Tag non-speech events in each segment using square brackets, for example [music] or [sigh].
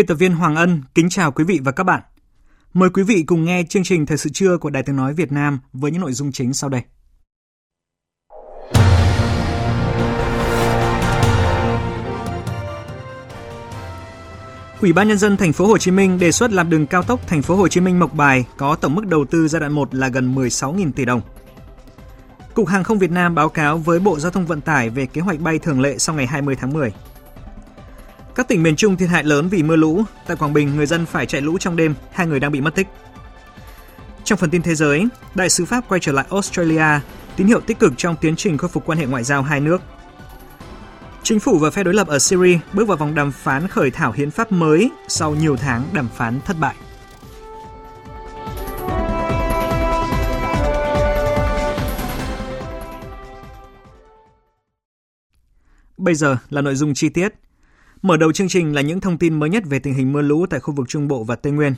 Biên tập viên Hoàng Ân kính chào quý vị và các bạn. Mời quý vị cùng nghe chương trình Thời sự trưa của Đài Tiếng Nói Việt Nam với những nội dung chính sau đây. Ủy ban nhân dân thành phố Hồ Chí Minh đề xuất làm đường cao tốc thành phố Hồ Chí Minh Mộc Bài có tổng mức đầu tư giai đoạn 1 là gần 16.000 tỷ đồng. Cục Hàng không Việt Nam báo cáo với Bộ Giao thông Vận tải về kế hoạch bay thường lệ sau ngày 20 tháng 10. Các tỉnh miền Trung thiệt hại lớn vì mưa lũ. Tại Quảng Bình, người dân phải chạy lũ trong đêm, hai người đang bị mất tích. Trong phần tin thế giới, đại sứ Pháp quay trở lại Australia, tín hiệu tích cực trong tiến trình khôi phục quan hệ ngoại giao hai nước. Chính phủ và phe đối lập ở Syria bước vào vòng đàm phán khởi thảo hiến pháp mới sau nhiều tháng đàm phán thất bại. Bây giờ là nội dung chi tiết. Mở đầu chương trình là những thông tin mới nhất về tình hình mưa lũ tại khu vực Trung Bộ và Tây Nguyên.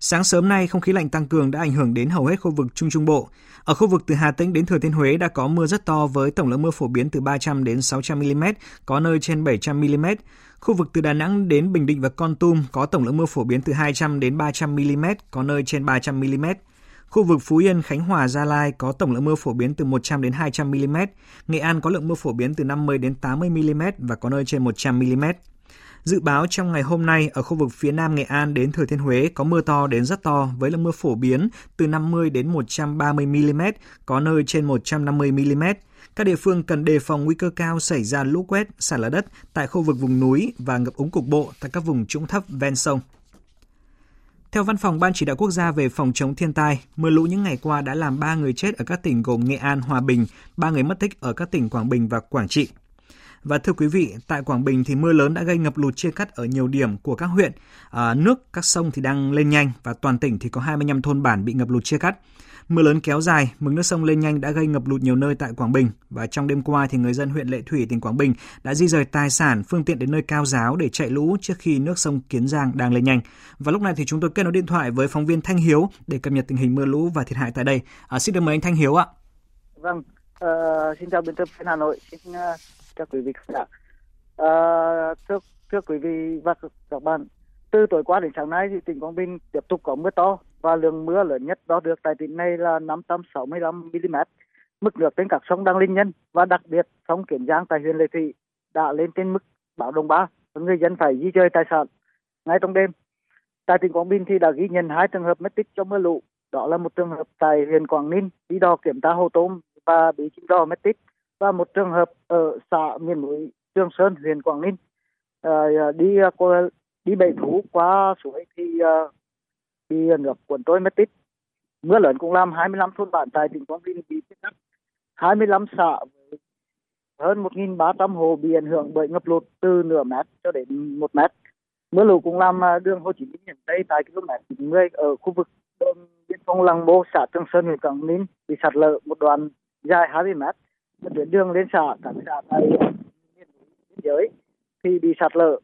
Sáng sớm nay, không khí lạnh tăng cường đã ảnh hưởng đến hầu hết khu vực Trung Trung Bộ. Ở khu vực từ Hà Tĩnh đến Thừa Thiên Huế đã có mưa rất to với tổng lượng mưa phổ biến từ 300 đến 600 mm, có nơi trên 700 mm. Khu vực từ Đà Nẵng đến Bình Định và Con Tum có tổng lượng mưa phổ biến từ 200 đến 300 mm, có nơi trên 300 mm. Khu vực Phú Yên, Khánh Hòa, Gia Lai có tổng lượng mưa phổ biến từ 100 đến 200 mm. Nghệ An có lượng mưa phổ biến từ 50 đến 80 mm và có nơi trên 100 mm. Dự báo trong ngày hôm nay ở khu vực phía Nam Nghệ An đến Thừa Thiên Huế có mưa to đến rất to với lượng mưa phổ biến từ 50 đến 130 mm, có nơi trên 150 mm. Các địa phương cần đề phòng nguy cơ cao xảy ra lũ quét, sạt lở đất tại khu vực vùng núi và ngập úng cục bộ tại các vùng trũng thấp ven sông. Theo Văn phòng Ban Chỉ đạo Quốc gia về phòng chống thiên tai, mưa lũ những ngày qua đã làm 3 người chết ở các tỉnh gồm Nghệ An, Hòa Bình, 3 người mất tích ở các tỉnh Quảng Bình và Quảng Trị. Và thưa quý vị, tại Quảng Bình thì mưa lớn đã gây ngập lụt chia cắt ở nhiều điểm của các huyện. À, nước các sông thì đang lên nhanh và toàn tỉnh thì có 25 thôn bản bị ngập lụt chia cắt. Mưa lớn kéo dài, mực nước sông lên nhanh đã gây ngập lụt nhiều nơi tại Quảng Bình và trong đêm qua thì người dân huyện Lệ Thủy tỉnh Quảng Bình đã di rời tài sản, phương tiện đến nơi cao giáo để chạy lũ trước khi nước sông Kiến Giang đang lên nhanh. Và lúc này thì chúng tôi kết nối điện thoại với phóng viên Thanh Hiếu để cập nhật tình hình mưa lũ và thiệt hại tại đây. À, xin được mời anh Thanh Hiếu ạ. Vâng, uh, xin chào biên tập viên Hà Nội, xin uh, các quý vị khán giả. À, thưa, thưa quý vị và các bạn, từ tối qua đến sáng nay thì tỉnh Quảng Bình tiếp tục có mưa to và lượng mưa lớn nhất đo được tại tỉnh này là 565 mm. Mức nước trên các sông đang lên nhanh và đặc biệt sông Kiến Giang tại huyện Lệ Thủy đã lên trên mức báo động 3 và người dân phải di dời tài sản ngay trong đêm. Tại tỉnh Quảng Bình thì đã ghi nhận hai trường hợp mất tích trong mưa lũ. Đó là một trường hợp tại huyện Quảng Ninh đi đò kiểm tra hồ tôm và bị chìm đò mất tích và một trường hợp ở xã miền núi Trường Sơn, huyện Quảng Ninh à, đi ờ, qua đi bảy thú qua suối thì uh, bị nước cuốn trôi mất tích. Mưa lớn cũng làm 25 thôn bản tại tỉnh Quảng Ninh bị chết cắt. 25 xã với hơn 1.300 hồ bị ảnh hưởng bởi ngập lụt từ nửa mét cho đến một mét. Mưa lũ cũng làm đường Hồ Chí Minh hiện Tây tại km 90 ở khu vực biên phòng Lăng Bô, xã Trường Sơn, huyện Quảng Ninh bị sạt lở một đoạn dài 20 mét. Tuyến đường lên xã các xã tại biên giới thì bị sạt lở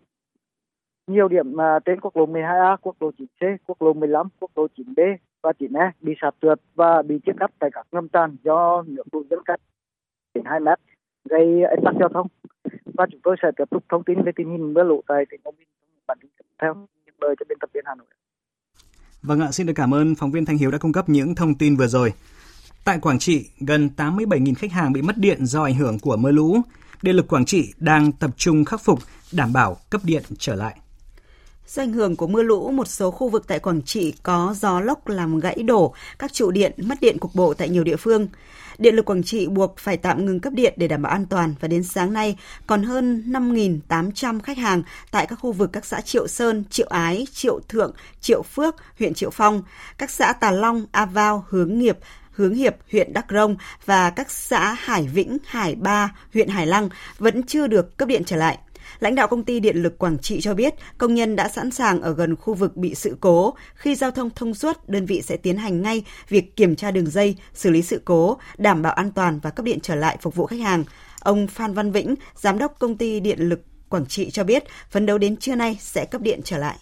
nhiều điểm mà trên quốc lộ 12A, quốc lộ 9C, quốc lộ 15, quốc lộ 9B và 9E bị sạt trượt và bị chia cắt tại các ngầm tràn do nước lũ dâng cao đến 2 mét gây ách tắc giao thông. Và chúng tôi sẽ tiếp tục thông tin về tình hình mưa lũ tại tỉnh Quảng Bình trong bản tin tiếp theo. Mời cho biên tập viên Hà Nội. Vâng ạ, xin được cảm ơn phóng viên Thanh Hiếu đã cung cấp những thông tin vừa rồi. Tại Quảng Trị, gần 87.000 khách hàng bị mất điện do ảnh hưởng của mưa lũ. Điện lực Quảng Trị đang tập trung khắc phục, đảm bảo cấp điện trở lại. Do ảnh hưởng của mưa lũ, một số khu vực tại Quảng Trị có gió lốc làm gãy đổ, các trụ điện mất điện cục bộ tại nhiều địa phương. Điện lực Quảng Trị buộc phải tạm ngừng cấp điện để đảm bảo an toàn và đến sáng nay còn hơn 5.800 khách hàng tại các khu vực các xã Triệu Sơn, Triệu Ái, Triệu Thượng, Triệu Phước, huyện Triệu Phong, các xã Tà Long, A Vao, Hướng Nghiệp, Hướng Hiệp, huyện Đắk Rông và các xã Hải Vĩnh, Hải Ba, huyện Hải Lăng vẫn chưa được cấp điện trở lại. Lãnh đạo công ty điện lực Quảng Trị cho biết, công nhân đã sẵn sàng ở gần khu vực bị sự cố. Khi giao thông thông suốt, đơn vị sẽ tiến hành ngay việc kiểm tra đường dây, xử lý sự cố, đảm bảo an toàn và cấp điện trở lại phục vụ khách hàng. Ông Phan Văn Vĩnh, giám đốc công ty điện lực Quảng Trị cho biết, phấn đấu đến trưa nay sẽ cấp điện trở lại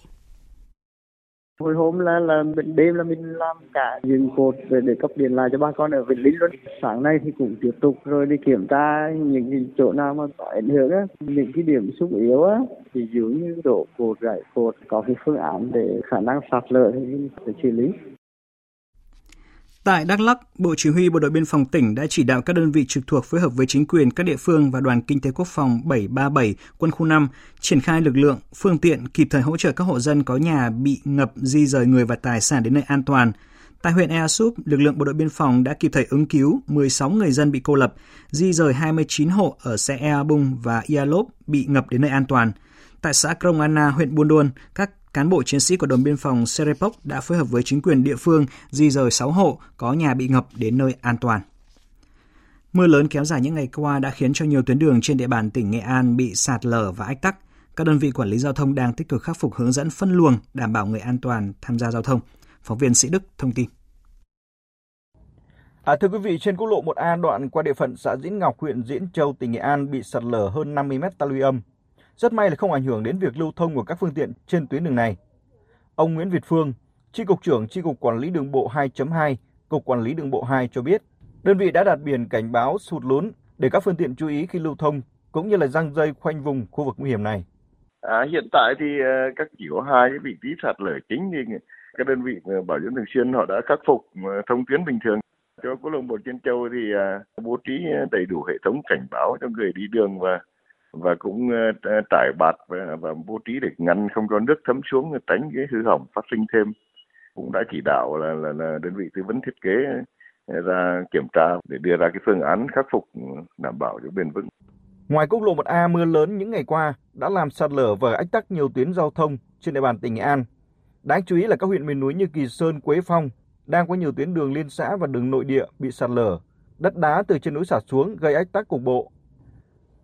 hồi hôm là là mình đêm là mình làm cả dựng cột để, để cấp điện lại cho ba con ở Vĩnh Linh luôn. Sáng nay thì cũng tiếp tục rồi đi kiểm tra những cái chỗ nào mà có ảnh hưởng á những cái điểm xúc yếu á. Ví dụ như đổ cột gãy cột có cái phương án để khả năng sạt lở thì để xử lý. Tại Đắk Lắk, Bộ Chỉ huy Bộ đội Biên phòng tỉnh đã chỉ đạo các đơn vị trực thuộc phối hợp với chính quyền các địa phương và đoàn kinh tế quốc phòng 737 quân khu 5 triển khai lực lượng, phương tiện kịp thời hỗ trợ các hộ dân có nhà bị ngập di rời người và tài sản đến nơi an toàn. Tại huyện Ea Súp, lực lượng bộ đội biên phòng đã kịp thời ứng cứu 16 người dân bị cô lập, di rời 29 hộ ở xã Ea Bung và Ia Lốp bị ngập đến nơi an toàn. Tại xã Krông Anna, huyện Buôn Đôn, các cán bộ chiến sĩ của đồn biên phòng Serepok đã phối hợp với chính quyền địa phương di rời 6 hộ có nhà bị ngập đến nơi an toàn. Mưa lớn kéo dài những ngày qua đã khiến cho nhiều tuyến đường trên địa bàn tỉnh Nghệ An bị sạt lở và ách tắc. Các đơn vị quản lý giao thông đang tích cực khắc phục hướng dẫn phân luồng, đảm bảo người an toàn tham gia giao thông. Phóng viên Sĩ Đức thông tin. À, thưa quý vị, trên quốc lộ 1A đoạn qua địa phận xã Diễn Ngọc, huyện Diễn Châu, tỉnh Nghệ An bị sạt lở hơn 50 mét ta luy âm. Rất may là không ảnh hưởng đến việc lưu thông của các phương tiện trên tuyến đường này. Ông Nguyễn Việt Phương, Tri cục trưởng Tri cục Quản lý đường bộ 2.2, Cục Quản lý đường bộ 2 cho biết, đơn vị đã đặt biển cảnh báo sụt lún để các phương tiện chú ý khi lưu thông, cũng như là răng dây khoanh vùng khu vực nguy hiểm này. À, hiện tại thì ờ, các chỉ có hai cái vị trí sạt lở chính thì các đơn vị ờ, bảo dưỡng thường xuyên họ đã khắc phục ờ, thông tuyến bình thường. Cho quốc lộ một trên châu thì bố trí đầy đủ hệ thống cảnh báo cho người đi đường và và cũng ờ, trải bạt và, và bố trí để ngăn không cho nước thấm xuống tránh cái hư hỏng phát sinh thêm cũng đã chỉ đạo là, là, là đơn vị tư vấn thiết kế ờ, ra kiểm tra để đưa ra cái phương án khắc phục ừ, đảm bảo cho bền vững. Ngoài quốc lộ 1A mưa lớn những ngày qua đã làm sạt lở và ách tắc nhiều tuyến giao thông trên địa bàn tỉnh Nghệ An. Đáng chú ý là các huyện miền núi như Kỳ Sơn, Quế Phong đang có nhiều tuyến đường liên xã và đường nội địa bị sạt lở, đất đá từ trên núi sạt xuống gây ách tắc cục bộ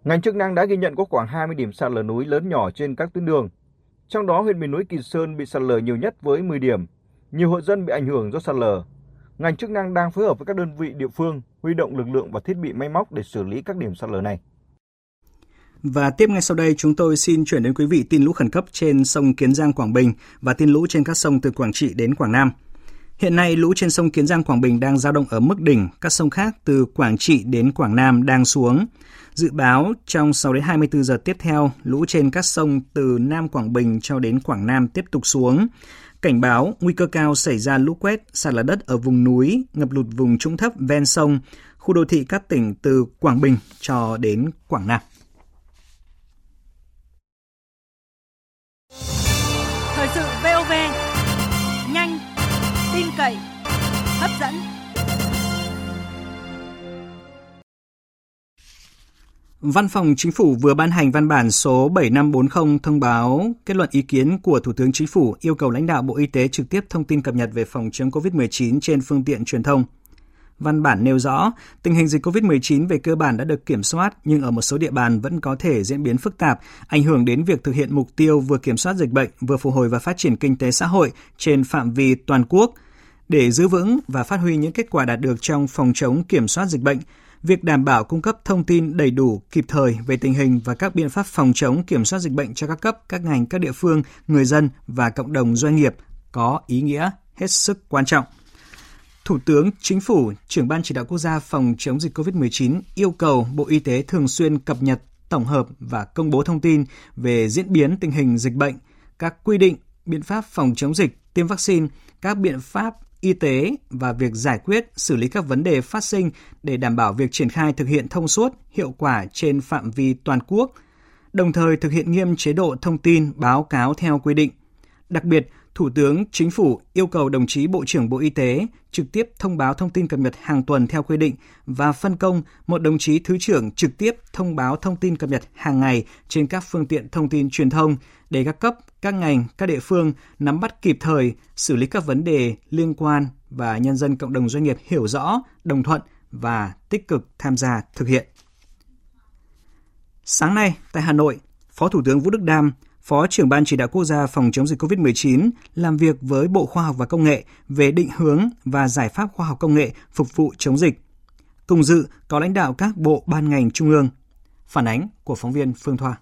Ngành chức năng đã ghi nhận có khoảng 20 điểm sạt lở núi lớn nhỏ trên các tuyến đường. Trong đó, huyện miền núi Kỳ Sơn bị sạt lở nhiều nhất với 10 điểm. Nhiều hộ dân bị ảnh hưởng do sạt lở. Ngành chức năng đang phối hợp với các đơn vị địa phương huy động lực lượng và thiết bị máy móc để xử lý các điểm sạt lở này. Và tiếp ngay sau đây, chúng tôi xin chuyển đến quý vị tin lũ khẩn cấp trên sông Kiến Giang, Quảng Bình và tin lũ trên các sông từ Quảng Trị đến Quảng Nam. Hiện nay lũ trên sông Kiến Giang Quảng Bình đang dao động ở mức đỉnh, các sông khác từ Quảng Trị đến Quảng Nam đang xuống. Dự báo trong 6 đến 24 giờ tiếp theo, lũ trên các sông từ Nam Quảng Bình cho đến Quảng Nam tiếp tục xuống. Cảnh báo nguy cơ cao xảy ra lũ quét, sạt lở đất ở vùng núi, ngập lụt vùng trũng thấp ven sông, khu đô thị các tỉnh từ Quảng Bình cho đến Quảng Nam. Thời sự VOV, tin cậy, hấp dẫn. Văn phòng Chính phủ vừa ban hành văn bản số 7540 thông báo kết luận ý kiến của Thủ tướng Chính phủ yêu cầu lãnh đạo Bộ Y tế trực tiếp thông tin cập nhật về phòng chống COVID-19 trên phương tiện truyền thông. Văn bản nêu rõ, tình hình dịch COVID-19 về cơ bản đã được kiểm soát nhưng ở một số địa bàn vẫn có thể diễn biến phức tạp, ảnh hưởng đến việc thực hiện mục tiêu vừa kiểm soát dịch bệnh, vừa phục hồi và phát triển kinh tế xã hội trên phạm vi toàn quốc. Để giữ vững và phát huy những kết quả đạt được trong phòng chống kiểm soát dịch bệnh, việc đảm bảo cung cấp thông tin đầy đủ, kịp thời về tình hình và các biện pháp phòng chống kiểm soát dịch bệnh cho các cấp, các ngành, các địa phương, người dân và cộng đồng doanh nghiệp có ý nghĩa hết sức quan trọng. Thủ tướng Chính phủ, trưởng ban chỉ đạo quốc gia phòng chống dịch COVID-19 yêu cầu Bộ Y tế thường xuyên cập nhật, tổng hợp và công bố thông tin về diễn biến tình hình dịch bệnh, các quy định, biện pháp phòng chống dịch, tiêm vaccine, các biện pháp y tế và việc giải quyết, xử lý các vấn đề phát sinh để đảm bảo việc triển khai thực hiện thông suốt, hiệu quả trên phạm vi toàn quốc, đồng thời thực hiện nghiêm chế độ thông tin báo cáo theo quy định. Đặc biệt, Thủ tướng Chính phủ yêu cầu đồng chí Bộ trưởng Bộ Y tế trực tiếp thông báo thông tin cập nhật hàng tuần theo quy định và phân công một đồng chí Thứ trưởng trực tiếp thông báo thông tin cập nhật hàng ngày trên các phương tiện thông tin truyền thông để các cấp, các ngành, các địa phương nắm bắt kịp thời, xử lý các vấn đề liên quan và nhân dân cộng đồng doanh nghiệp hiểu rõ, đồng thuận và tích cực tham gia thực hiện. Sáng nay tại Hà Nội, Phó Thủ tướng Vũ Đức Đam, Phó trưởng Ban chỉ đạo quốc gia phòng chống dịch COVID-19 làm việc với Bộ Khoa học và Công nghệ về định hướng và giải pháp khoa học công nghệ phục vụ chống dịch. Cùng dự có lãnh đạo các bộ ban ngành trung ương. Phản ánh của phóng viên Phương Thoa.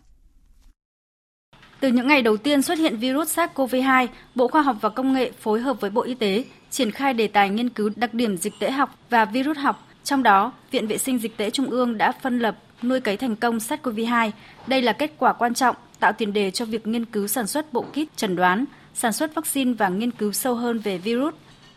Từ những ngày đầu tiên xuất hiện virus SARS-CoV-2, Bộ Khoa học và Công nghệ phối hợp với Bộ Y tế triển khai đề tài nghiên cứu đặc điểm dịch tễ học và virus học. Trong đó, Viện Vệ sinh Dịch tễ Trung ương đã phân lập nuôi cấy thành công SARS-CoV-2. Đây là kết quả quan trọng tạo tiền đề cho việc nghiên cứu sản xuất bộ kit chẩn đoán, sản xuất vaccine và nghiên cứu sâu hơn về virus.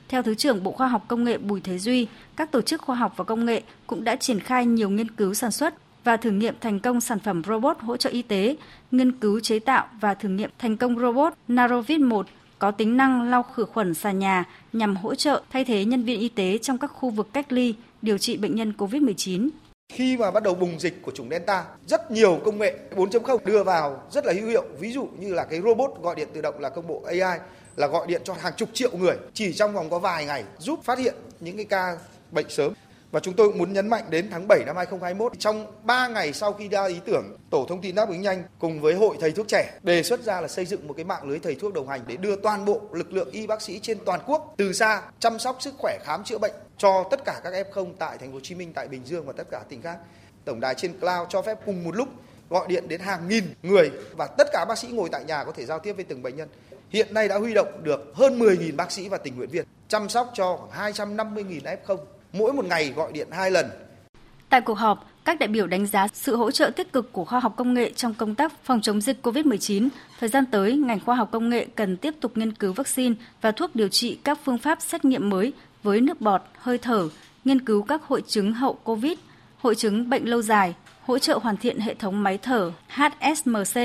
Theo Thứ trưởng Bộ Khoa học Công nghệ Bùi Thế Duy, các tổ chức khoa học và công nghệ cũng đã triển khai nhiều nghiên cứu sản xuất và thử nghiệm thành công sản phẩm robot hỗ trợ y tế, nghiên cứu chế tạo và thử nghiệm thành công robot Narovit 1 có tính năng lau khử khuẩn sàn nhà nhằm hỗ trợ thay thế nhân viên y tế trong các khu vực cách ly, điều trị bệnh nhân COVID-19. Khi mà bắt đầu bùng dịch của chủng Delta, rất nhiều công nghệ 4.0 đưa vào rất là hữu hiệu. Ví dụ như là cái robot gọi điện tự động là công bộ AI là gọi điện cho hàng chục triệu người chỉ trong vòng có vài ngày giúp phát hiện những cái ca bệnh sớm. Và chúng tôi muốn nhấn mạnh đến tháng 7 năm 2021, trong 3 ngày sau khi ra ý tưởng, Tổ thông tin đáp ứng nhanh cùng với Hội Thầy thuốc trẻ đề xuất ra là xây dựng một cái mạng lưới thầy thuốc đồng hành để đưa toàn bộ lực lượng y bác sĩ trên toàn quốc từ xa chăm sóc sức khỏe khám chữa bệnh cho tất cả các F0 tại thành phố Hồ Chí Minh, tại Bình Dương và tất cả tỉnh khác. Tổng đài trên cloud cho phép cùng một lúc gọi điện đến hàng nghìn người và tất cả bác sĩ ngồi tại nhà có thể giao tiếp với từng bệnh nhân. Hiện nay đã huy động được hơn 10.000 bác sĩ và tình nguyện viên chăm sóc cho khoảng 250.000 F0 mỗi một ngày gọi điện hai lần. Tại cuộc họp, các đại biểu đánh giá sự hỗ trợ tích cực của khoa học công nghệ trong công tác phòng chống dịch COVID-19. Thời gian tới, ngành khoa học công nghệ cần tiếp tục nghiên cứu vaccine và thuốc điều trị các phương pháp xét nghiệm mới với nước bọt, hơi thở, nghiên cứu các hội chứng hậu COVID, hội chứng bệnh lâu dài, hỗ trợ hoàn thiện hệ thống máy thở HSMC,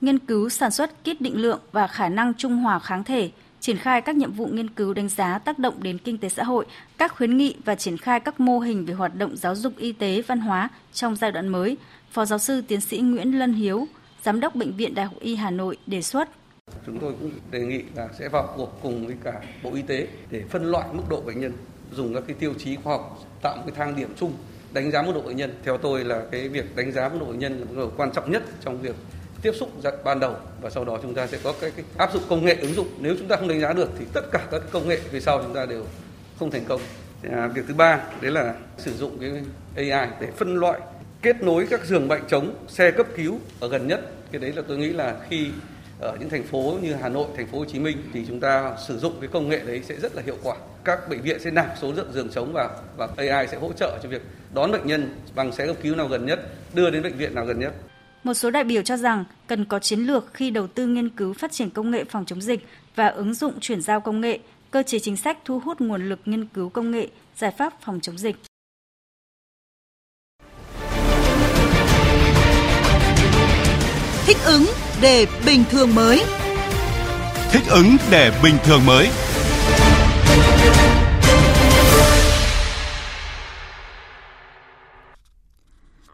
nghiên cứu sản xuất kit định lượng và khả năng trung hòa kháng thể, triển khai các nhiệm vụ nghiên cứu đánh giá tác động đến kinh tế xã hội, các khuyến nghị và triển khai các mô hình về hoạt động giáo dục y tế văn hóa trong giai đoạn mới, Phó giáo sư tiến sĩ Nguyễn Lân Hiếu, Giám đốc Bệnh viện Đại học Y Hà Nội đề xuất. Chúng tôi cũng đề nghị là sẽ vào cuộc cùng với cả Bộ Y tế để phân loại mức độ bệnh nhân, dùng các cái tiêu chí khoa học tạo một cái thang điểm chung đánh giá mức độ bệnh nhân. Theo tôi là cái việc đánh giá mức độ bệnh nhân là mức độ quan trọng nhất trong việc tiếp xúc giai ban đầu. Và sau đó chúng ta sẽ có cái, cái áp dụng công nghệ ứng dụng. Nếu chúng ta không đánh giá được thì tất cả các công nghệ về sau chúng ta đều không thành công. À, việc thứ ba đấy là sử dụng cái AI để phân loại kết nối các giường bệnh chống xe cấp cứu ở gần nhất. Cái đấy là tôi nghĩ là khi ở những thành phố như Hà Nội, thành phố Hồ Chí Minh thì chúng ta sử dụng cái công nghệ đấy sẽ rất là hiệu quả. Các bệnh viện sẽ nạp số lượng giường chống vào và AI sẽ hỗ trợ cho việc đón bệnh nhân bằng xe cấp cứu nào gần nhất, đưa đến bệnh viện nào gần nhất. Một số đại biểu cho rằng cần có chiến lược khi đầu tư nghiên cứu phát triển công nghệ phòng chống dịch và ứng dụng chuyển giao công nghệ, cơ chế chính sách thu hút nguồn lực nghiên cứu công nghệ, giải pháp phòng chống dịch. Thích ứng để bình thường mới. Thích ứng để bình thường mới.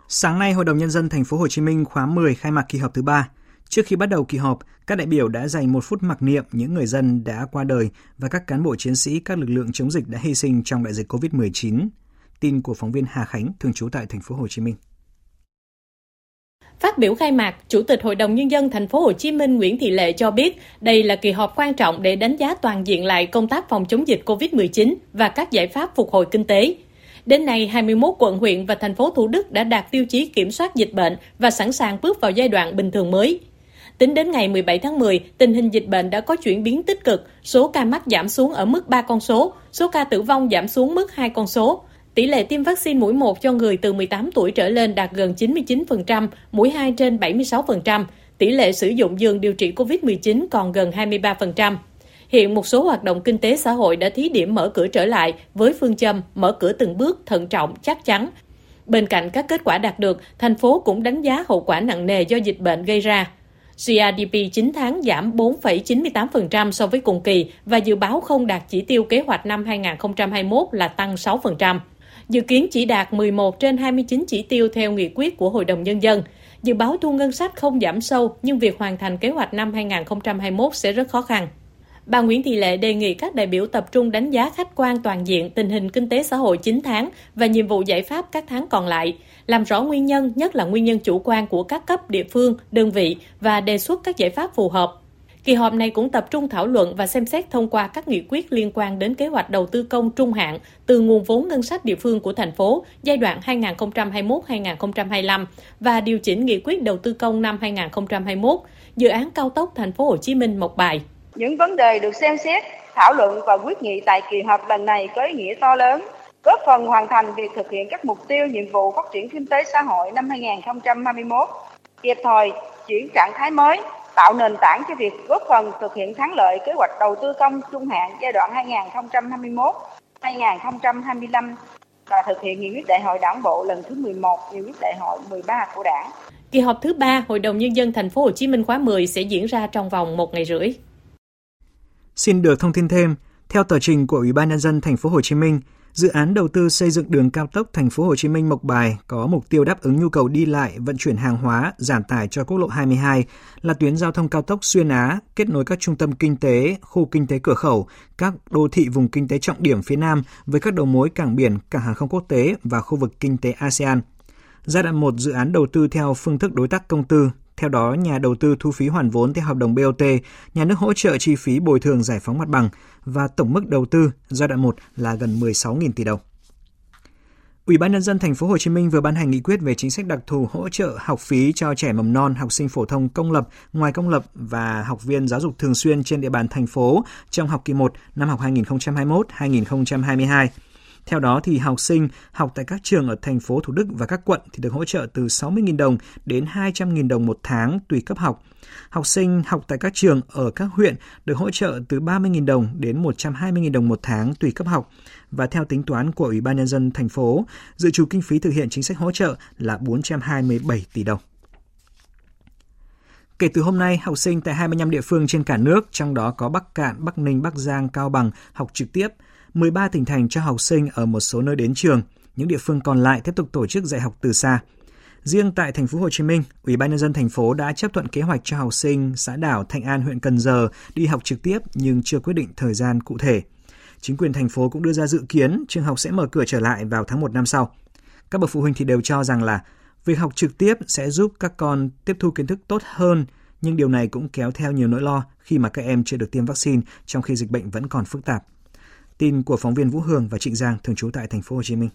Sáng nay, Hội đồng nhân dân thành phố Hồ Chí Minh khóa 10 khai mạc kỳ họp thứ 3. Trước khi bắt đầu kỳ họp, các đại biểu đã dành một phút mặc niệm những người dân đã qua đời và các cán bộ chiến sĩ các lực lượng chống dịch đã hy sinh trong đại dịch COVID-19. Tin của phóng viên Hà Khánh thường trú tại thành phố Hồ Chí Minh. Phát biểu khai mạc, Chủ tịch Hội đồng nhân dân thành phố Hồ Chí Minh Nguyễn Thị Lệ cho biết, đây là kỳ họp quan trọng để đánh giá toàn diện lại công tác phòng chống dịch COVID-19 và các giải pháp phục hồi kinh tế. Đến nay, 21 quận huyện và thành phố Thủ Đức đã đạt tiêu chí kiểm soát dịch bệnh và sẵn sàng bước vào giai đoạn bình thường mới. Tính đến ngày 17 tháng 10, tình hình dịch bệnh đã có chuyển biến tích cực, số ca mắc giảm xuống ở mức 3 con số, số ca tử vong giảm xuống mức 2 con số. Tỷ lệ tiêm vaccine mũi 1 cho người từ 18 tuổi trở lên đạt gần 99%, mũi 2 trên 76%. Tỷ lệ sử dụng giường điều trị COVID-19 còn gần 23%. Hiện một số hoạt động kinh tế xã hội đã thí điểm mở cửa trở lại với phương châm mở cửa từng bước thận trọng, chắc chắn. Bên cạnh các kết quả đạt được, thành phố cũng đánh giá hậu quả nặng nề do dịch bệnh gây ra. GRDP 9 tháng giảm 4,98% so với cùng kỳ và dự báo không đạt chỉ tiêu kế hoạch năm 2021 là tăng 6%. Dự kiến chỉ đạt 11 trên 29 chỉ tiêu theo nghị quyết của Hội đồng Nhân dân. Dự báo thu ngân sách không giảm sâu, nhưng việc hoàn thành kế hoạch năm 2021 sẽ rất khó khăn. Bà Nguyễn Thị Lệ đề nghị các đại biểu tập trung đánh giá khách quan toàn diện tình hình kinh tế xã hội 9 tháng và nhiệm vụ giải pháp các tháng còn lại, làm rõ nguyên nhân, nhất là nguyên nhân chủ quan của các cấp địa phương, đơn vị và đề xuất các giải pháp phù hợp. Kỳ họp này cũng tập trung thảo luận và xem xét thông qua các nghị quyết liên quan đến kế hoạch đầu tư công trung hạn từ nguồn vốn ngân sách địa phương của thành phố giai đoạn 2021-2025 và điều chỉnh nghị quyết đầu tư công năm 2021, dự án cao tốc thành phố Hồ Chí Minh Mộc Bài. Những vấn đề được xem xét, thảo luận và quyết nghị tại kỳ họp lần này có ý nghĩa to lớn, góp phần hoàn thành việc thực hiện các mục tiêu nhiệm vụ phát triển kinh tế xã hội năm 2021, kịp thời chuyển trạng thái mới, tạo nền tảng cho việc góp phần thực hiện thắng lợi kế hoạch đầu tư công trung hạn giai đoạn 2021-2025 và thực hiện nghị quyết đại hội đảng bộ lần thứ 11, nghị quyết đại hội 13 của đảng. Kỳ họp thứ ba Hội đồng nhân dân thành phố Hồ Chí Minh khóa 10 sẽ diễn ra trong vòng một ngày rưỡi. Xin được thông tin thêm, theo tờ trình của Ủy ban nhân dân thành phố Hồ Chí Minh, dự án đầu tư xây dựng đường cao tốc thành phố Hồ Chí Minh Mộc Bài có mục tiêu đáp ứng nhu cầu đi lại, vận chuyển hàng hóa, giảm tải cho quốc lộ 22 là tuyến giao thông cao tốc xuyên Á kết nối các trung tâm kinh tế, khu kinh tế cửa khẩu, các đô thị vùng kinh tế trọng điểm phía Nam với các đầu mối cảng biển, cảng hàng không quốc tế và khu vực kinh tế ASEAN. Giai đoạn 1 dự án đầu tư theo phương thức đối tác công tư, theo đó, nhà đầu tư thu phí hoàn vốn theo hợp đồng BOT, nhà nước hỗ trợ chi phí bồi thường giải phóng mặt bằng và tổng mức đầu tư giai đoạn 1 là gần 16.000 tỷ đồng. Ủy ban nhân dân thành phố Hồ Chí Minh vừa ban hành nghị quyết về chính sách đặc thù hỗ trợ học phí cho trẻ mầm non, học sinh phổ thông công lập, ngoài công lập và học viên giáo dục thường xuyên trên địa bàn thành phố trong học kỳ 1 năm học 2021-2022. Theo đó thì học sinh học tại các trường ở thành phố Thủ Đức và các quận thì được hỗ trợ từ 60.000 đồng đến 200.000 đồng một tháng tùy cấp học. Học sinh học tại các trường ở các huyện được hỗ trợ từ 30.000 đồng đến 120.000 đồng một tháng tùy cấp học. Và theo tính toán của Ủy ban nhân dân thành phố, dự trù kinh phí thực hiện chính sách hỗ trợ là 427 tỷ đồng. Kể từ hôm nay, học sinh tại 25 địa phương trên cả nước, trong đó có Bắc Cạn, Bắc Ninh, Bắc Giang, Cao Bằng học trực tiếp – 13 tỉnh thành cho học sinh ở một số nơi đến trường, những địa phương còn lại tiếp tục tổ chức dạy học từ xa. Riêng tại thành phố Hồ Chí Minh, Ủy ban nhân dân thành phố đã chấp thuận kế hoạch cho học sinh xã đảo Thạnh An huyện Cần Giờ đi học trực tiếp nhưng chưa quyết định thời gian cụ thể. Chính quyền thành phố cũng đưa ra dự kiến trường học sẽ mở cửa trở lại vào tháng 1 năm sau. Các bậc phụ huynh thì đều cho rằng là việc học trực tiếp sẽ giúp các con tiếp thu kiến thức tốt hơn, nhưng điều này cũng kéo theo nhiều nỗi lo khi mà các em chưa được tiêm vaccine trong khi dịch bệnh vẫn còn phức tạp. Tin của phóng viên Vũ Hương và Trịnh Giang thường trú tại thành phố Hồ Chí Minh.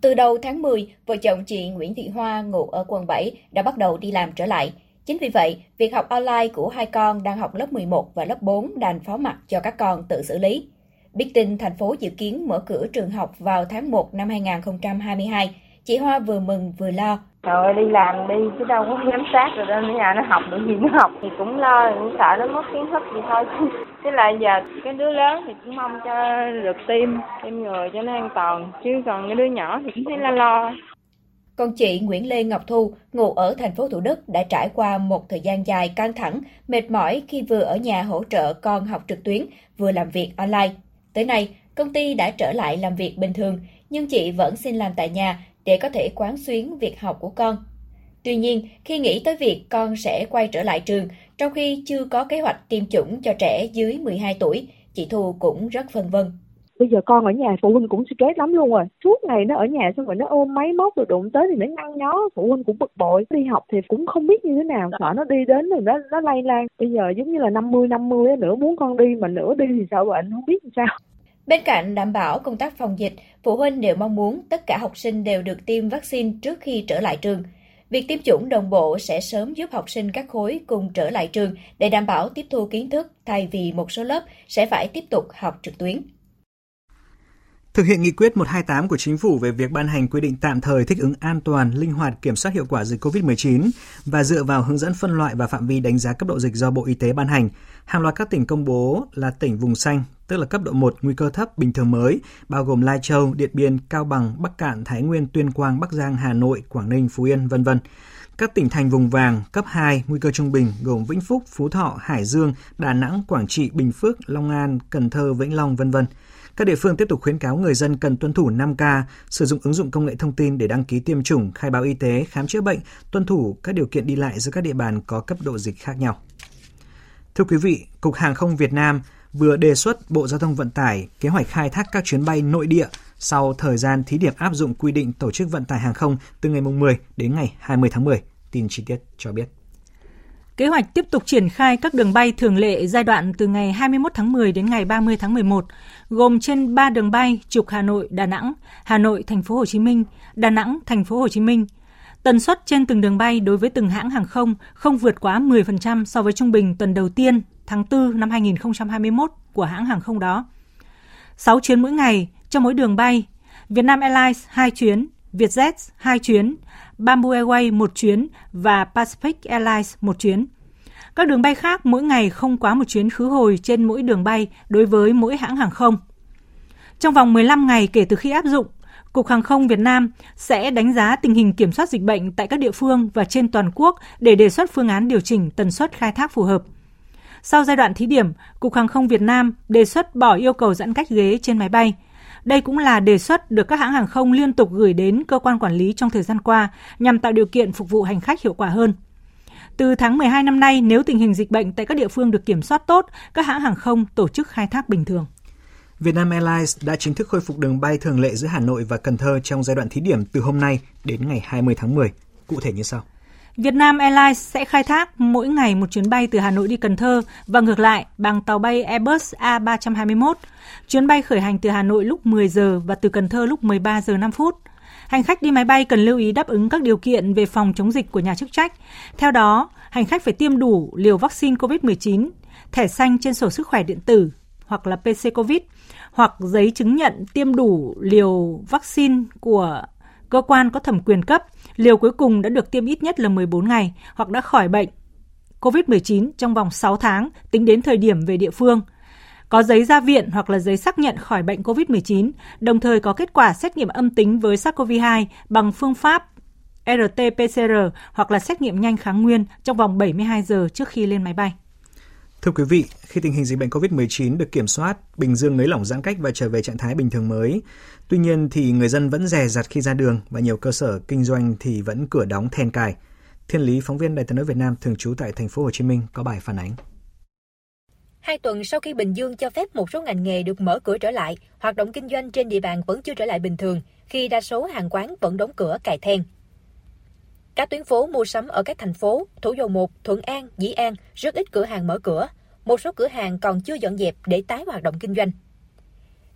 Từ đầu tháng 10, vợ chồng chị Nguyễn Thị Hoa ngụ ở quận 7 đã bắt đầu đi làm trở lại. Chính vì vậy, việc học online của hai con đang học lớp 11 và lớp 4 đành phó mặt cho các con tự xử lý. Biết tin thành phố dự kiến mở cửa trường học vào tháng 1 năm 2022, chị Hoa vừa mừng vừa lo rồi đi làm đi chứ đâu có giám sát rồi đâu nhà nó học được gì nó học thì cũng lo cũng sợ nó mất kiến thức gì thôi [laughs] chứ là giờ cái đứa lớn thì cũng mong cho được tiêm tiêm người cho nó an toàn chứ còn cái đứa nhỏ thì cũng thấy lo lo còn chị Nguyễn Lê Ngọc Thu, ngụ ở thành phố Thủ Đức đã trải qua một thời gian dài căng thẳng, mệt mỏi khi vừa ở nhà hỗ trợ con học trực tuyến, vừa làm việc online. Tới nay, công ty đã trở lại làm việc bình thường, nhưng chị vẫn xin làm tại nhà để có thể quán xuyến việc học của con. Tuy nhiên, khi nghĩ tới việc con sẽ quay trở lại trường, trong khi chưa có kế hoạch tiêm chủng cho trẻ dưới 12 tuổi, chị Thu cũng rất phân vân. Bây giờ con ở nhà phụ huynh cũng stress lắm luôn rồi. Suốt ngày nó ở nhà xong rồi nó ôm máy móc rồi đụng tới thì nó nhăn nhó. Phụ huynh cũng bực bội. Đi học thì cũng không biết như thế nào. Sợ nó đi đến rồi nó, nó lây lan. Bây giờ giống như là 50-50 nửa muốn con đi mà nửa đi thì sợ bệnh không biết làm sao. Bên cạnh đảm bảo công tác phòng dịch, phụ huynh đều mong muốn tất cả học sinh đều được tiêm vaccine trước khi trở lại trường. Việc tiêm chủng đồng bộ sẽ sớm giúp học sinh các khối cùng trở lại trường để đảm bảo tiếp thu kiến thức thay vì một số lớp sẽ phải tiếp tục học trực tuyến. Thực hiện nghị quyết 128 của Chính phủ về việc ban hành quy định tạm thời thích ứng an toàn, linh hoạt kiểm soát hiệu quả dịch COVID-19 và dựa vào hướng dẫn phân loại và phạm vi đánh giá cấp độ dịch do Bộ Y tế ban hành, hàng loạt các tỉnh công bố là tỉnh vùng xanh, tức là cấp độ 1 nguy cơ thấp bình thường mới, bao gồm Lai Châu, Điện Biên, Cao Bằng, Bắc Cạn, Thái Nguyên, Tuyên Quang, Bắc Giang, Hà Nội, Quảng Ninh, Phú Yên, vân vân. Các tỉnh thành vùng vàng cấp 2 nguy cơ trung bình gồm Vĩnh Phúc, Phú Thọ, Hải Dương, Đà Nẵng, Quảng Trị, Bình Phước, Long An, Cần Thơ, Vĩnh Long vân vân. Các địa phương tiếp tục khuyến cáo người dân cần tuân thủ 5K, sử dụng ứng dụng công nghệ thông tin để đăng ký tiêm chủng, khai báo y tế, khám chữa bệnh, tuân thủ các điều kiện đi lại giữa các địa bàn có cấp độ dịch khác nhau. Thưa quý vị, Cục Hàng không Việt Nam vừa đề xuất Bộ Giao thông Vận tải kế hoạch khai thác các chuyến bay nội địa sau thời gian thí điểm áp dụng quy định tổ chức vận tải hàng không từ ngày 10 đến ngày 20 tháng 10. Tin chi tiết cho biết. Kế hoạch tiếp tục triển khai các đường bay thường lệ giai đoạn từ ngày 21 tháng 10 đến ngày 30 tháng 11, gồm trên 3 đường bay trục Hà Nội, Đà Nẵng, Hà Nội, Thành phố Hồ Chí Minh, Đà Nẵng, Thành phố Hồ Chí Minh. Tần suất trên từng đường bay đối với từng hãng hàng không không vượt quá 10% so với trung bình tuần đầu tiên tháng 4 năm 2021 của hãng hàng không đó. 6 chuyến mỗi ngày cho mỗi đường bay, Vietnam Airlines 2 chuyến, Vietjet 2 chuyến, Bamboo Airways 1 chuyến và Pacific Airlines 1 chuyến. Các đường bay khác mỗi ngày không quá một chuyến khứ hồi trên mỗi đường bay đối với mỗi hãng hàng không. Trong vòng 15 ngày kể từ khi áp dụng, Cục Hàng không Việt Nam sẽ đánh giá tình hình kiểm soát dịch bệnh tại các địa phương và trên toàn quốc để đề xuất phương án điều chỉnh tần suất khai thác phù hợp. Sau giai đoạn thí điểm, Cục Hàng không Việt Nam đề xuất bỏ yêu cầu giãn cách ghế trên máy bay. Đây cũng là đề xuất được các hãng hàng không liên tục gửi đến cơ quan quản lý trong thời gian qua nhằm tạo điều kiện phục vụ hành khách hiệu quả hơn. Từ tháng 12 năm nay, nếu tình hình dịch bệnh tại các địa phương được kiểm soát tốt, các hãng hàng không tổ chức khai thác bình thường. Vietnam Airlines đã chính thức khôi phục đường bay thường lệ giữa Hà Nội và Cần Thơ trong giai đoạn thí điểm từ hôm nay đến ngày 20 tháng 10. Cụ thể như sau. Vietnam Airlines sẽ khai thác mỗi ngày một chuyến bay từ Hà Nội đi Cần Thơ và ngược lại bằng tàu bay Airbus A321. Chuyến bay khởi hành từ Hà Nội lúc 10 giờ và từ Cần Thơ lúc 13 giờ 5 phút. Hành khách đi máy bay cần lưu ý đáp ứng các điều kiện về phòng chống dịch của nhà chức trách. Theo đó, hành khách phải tiêm đủ liều vaccine COVID-19, thẻ xanh trên sổ sức khỏe điện tử hoặc là PC COVID hoặc giấy chứng nhận tiêm đủ liều vaccine của cơ quan có thẩm quyền cấp, liều cuối cùng đã được tiêm ít nhất là 14 ngày hoặc đã khỏi bệnh COVID-19 trong vòng 6 tháng tính đến thời điểm về địa phương. Có giấy ra viện hoặc là giấy xác nhận khỏi bệnh COVID-19, đồng thời có kết quả xét nghiệm âm tính với SARS-CoV-2 bằng phương pháp RT-PCR hoặc là xét nghiệm nhanh kháng nguyên trong vòng 72 giờ trước khi lên máy bay. Thưa quý vị, khi tình hình dịch bệnh COVID-19 được kiểm soát, Bình Dương nới lỏng giãn cách và trở về trạng thái bình thường mới. Tuy nhiên thì người dân vẫn rè rặt khi ra đường và nhiều cơ sở kinh doanh thì vẫn cửa đóng then cài. Thiên Lý, phóng viên Đài tiếng nói Việt Nam thường trú tại thành phố Hồ Chí Minh có bài phản ánh. Hai tuần sau khi Bình Dương cho phép một số ngành nghề được mở cửa trở lại, hoạt động kinh doanh trên địa bàn vẫn chưa trở lại bình thường, khi đa số hàng quán vẫn đóng cửa cài then. Các tuyến phố mua sắm ở các thành phố Thủ Dầu Một, Thuận An, Dĩ An rất ít cửa hàng mở cửa. Một số cửa hàng còn chưa dọn dẹp để tái hoạt động kinh doanh.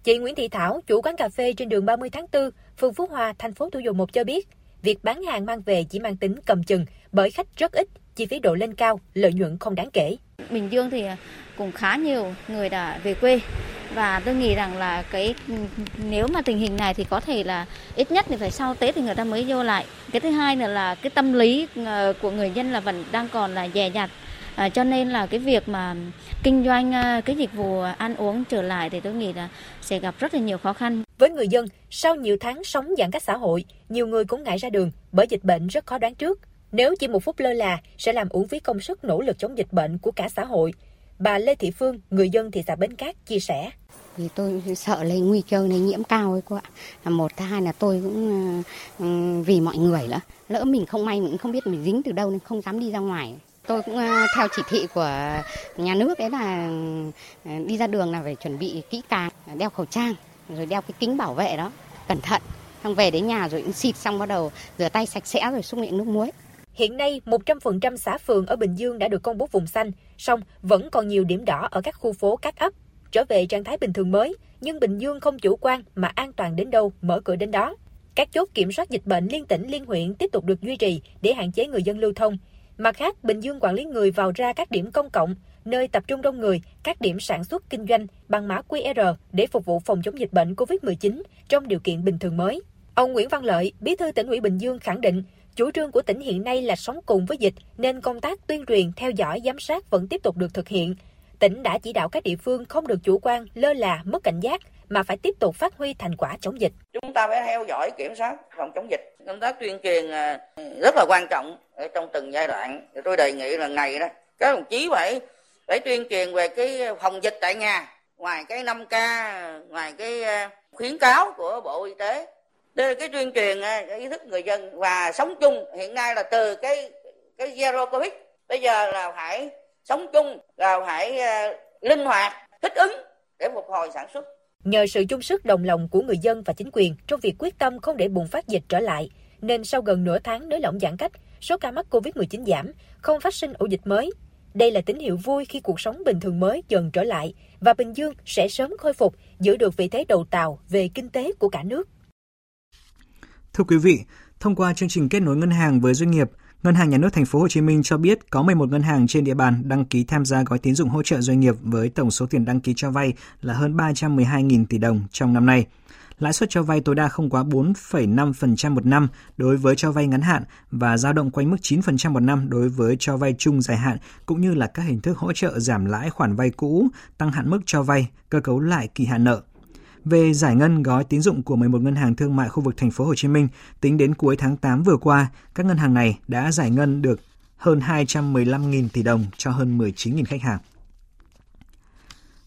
Chị Nguyễn Thị Thảo, chủ quán cà phê trên đường 30 tháng 4, phường Phú Hòa, thành phố Thủ Dầu Một cho biết, việc bán hàng mang về chỉ mang tính cầm chừng bởi khách rất ít, chi phí độ lên cao, lợi nhuận không đáng kể. Bình Dương thì cũng khá nhiều người đã về quê và tôi nghĩ rằng là cái ừ, nếu mà tình hình này thì có thể là ít nhất thì phải sau Tết thì người ta mới vô lại. Cái thứ hai nữa là cái tâm lý ờ, của người dân là vẫn đang còn là dè dặt. À, cho nên là cái việc mà kinh doanh ờ, cái dịch vụ ăn uống trở lại thì tôi nghĩ là sẽ gặp rất là nhiều khó khăn. Với người dân, sau nhiều tháng sống giãn cách xã hội, nhiều người cũng ngại ra đường bởi dịch bệnh rất khó đoán trước. Nếu chỉ một phút lơ là sẽ làm uổng phí công sức nỗ lực chống dịch bệnh của cả xã hội. Bà Lê Thị Phương, người dân thị xã Bến Cát chia sẻ. Thì tôi sợ lấy nguy cơ lây nhiễm cao ấy cô ạ. Là một, thứ hai là tôi cũng uh, vì mọi người nữa. Lỡ mình không may mình cũng không biết mình dính từ đâu nên không dám đi ra ngoài. Tôi cũng uh, theo chỉ thị của nhà nước đấy là uh, đi ra đường là phải chuẩn bị kỹ càng, đeo khẩu trang, rồi đeo cái kính bảo vệ đó, cẩn thận. Xong về đến nhà rồi cũng xịt xong bắt đầu rửa tay sạch sẽ rồi xúc miệng nước muối. Hiện nay, 100% xã phường ở Bình Dương đã được công bố vùng xanh, song vẫn còn nhiều điểm đỏ ở các khu phố các ấp. Trở về trạng thái bình thường mới, nhưng Bình Dương không chủ quan mà an toàn đến đâu mở cửa đến đó. Các chốt kiểm soát dịch bệnh liên tỉnh liên huyện tiếp tục được duy trì để hạn chế người dân lưu thông. Mặt khác, Bình Dương quản lý người vào ra các điểm công cộng, nơi tập trung đông người, các điểm sản xuất kinh doanh bằng mã QR để phục vụ phòng chống dịch bệnh COVID-19 trong điều kiện bình thường mới. Ông Nguyễn Văn Lợi, Bí thư tỉnh ủy Bình Dương khẳng định, Chủ trương của tỉnh hiện nay là sống cùng với dịch nên công tác tuyên truyền, theo dõi, giám sát vẫn tiếp tục được thực hiện. Tỉnh đã chỉ đạo các địa phương không được chủ quan, lơ là, mất cảnh giác, mà phải tiếp tục phát huy thành quả chống dịch. Chúng ta phải theo dõi kiểm soát phòng chống dịch. Công tác tuyên truyền à, rất là quan trọng ở trong từng giai đoạn. Tôi đề nghị là ngày đó các đồng chí phải phải tuyên truyền về cái phòng dịch tại nhà ngoài cái 5K ngoài cái à, khuyến cáo của Bộ Y tế đây là cái tuyên truyền à, ý thức người dân và sống chung hiện nay là từ cái cái zero covid bây giờ là phải sống chung là phải uh, linh hoạt thích ứng để phục hồi sản xuất Nhờ sự chung sức đồng lòng của người dân và chính quyền trong việc quyết tâm không để bùng phát dịch trở lại, nên sau gần nửa tháng nới lỏng giãn cách, số ca mắc COVID-19 giảm, không phát sinh ổ dịch mới. Đây là tín hiệu vui khi cuộc sống bình thường mới dần trở lại và Bình Dương sẽ sớm khôi phục, giữ được vị thế đầu tàu về kinh tế của cả nước. Thưa quý vị, thông qua chương trình kết nối ngân hàng với doanh nghiệp, Ngân hàng Nhà nước Thành phố Hồ Chí Minh cho biết có 11 ngân hàng trên địa bàn đăng ký tham gia gói tín dụng hỗ trợ doanh nghiệp với tổng số tiền đăng ký cho vay là hơn 312.000 tỷ đồng trong năm nay. Lãi suất cho vay tối đa không quá 4,5% một năm đối với cho vay ngắn hạn và dao động quanh mức 9% một năm đối với cho vay chung dài hạn cũng như là các hình thức hỗ trợ giảm lãi khoản vay cũ, tăng hạn mức cho vay, cơ cấu lại kỳ hạn nợ. Về giải ngân gói tín dụng của 11 ngân hàng thương mại khu vực thành phố Hồ Chí Minh, tính đến cuối tháng 8 vừa qua, các ngân hàng này đã giải ngân được hơn 215.000 tỷ đồng cho hơn 19.000 khách hàng.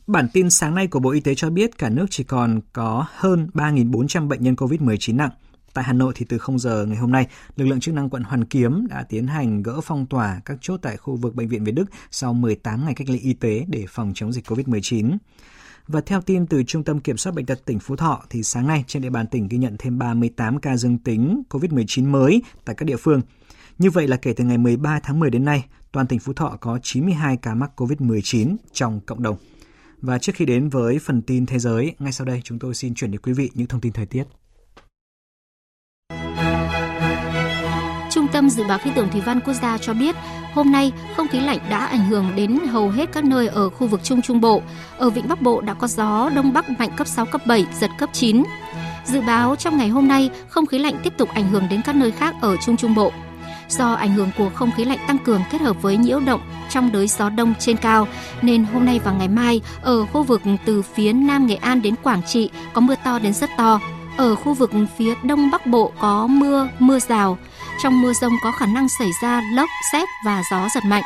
Bản tin sáng nay của Bộ Y tế cho biết cả nước chỉ còn có hơn 3.400 bệnh nhân COVID-19 nặng. Tại Hà Nội thì từ 0 giờ ngày hôm nay, lực lượng chức năng quận Hoàn Kiếm đã tiến hành gỡ phong tỏa các chốt tại khu vực bệnh viện Việt Đức sau 18 ngày cách ly y tế để phòng chống dịch COVID-19. Và theo tin từ Trung tâm Kiểm soát Bệnh tật tỉnh Phú Thọ, thì sáng nay trên địa bàn tỉnh ghi nhận thêm 38 ca dương tính COVID-19 mới tại các địa phương. Như vậy là kể từ ngày 13 tháng 10 đến nay, toàn tỉnh Phú Thọ có 92 ca mắc COVID-19 trong cộng đồng. Và trước khi đến với phần tin thế giới, ngay sau đây chúng tôi xin chuyển đến quý vị những thông tin thời tiết. Tâm Dự báo Khí tượng Thủy văn Quốc gia cho biết, hôm nay không khí lạnh đã ảnh hưởng đến hầu hết các nơi ở khu vực Trung Trung Bộ. Ở Vịnh Bắc Bộ đã có gió Đông Bắc mạnh cấp 6, cấp 7, giật cấp 9. Dự báo trong ngày hôm nay, không khí lạnh tiếp tục ảnh hưởng đến các nơi khác ở Trung Trung Bộ. Do ảnh hưởng của không khí lạnh tăng cường kết hợp với nhiễu động trong đới gió đông trên cao, nên hôm nay và ngày mai ở khu vực từ phía Nam Nghệ An đến Quảng Trị có mưa to đến rất to. Ở khu vực phía Đông Bắc Bộ có mưa, mưa rào. Trong mưa rông có khả năng xảy ra lốc, xét và gió giật mạnh.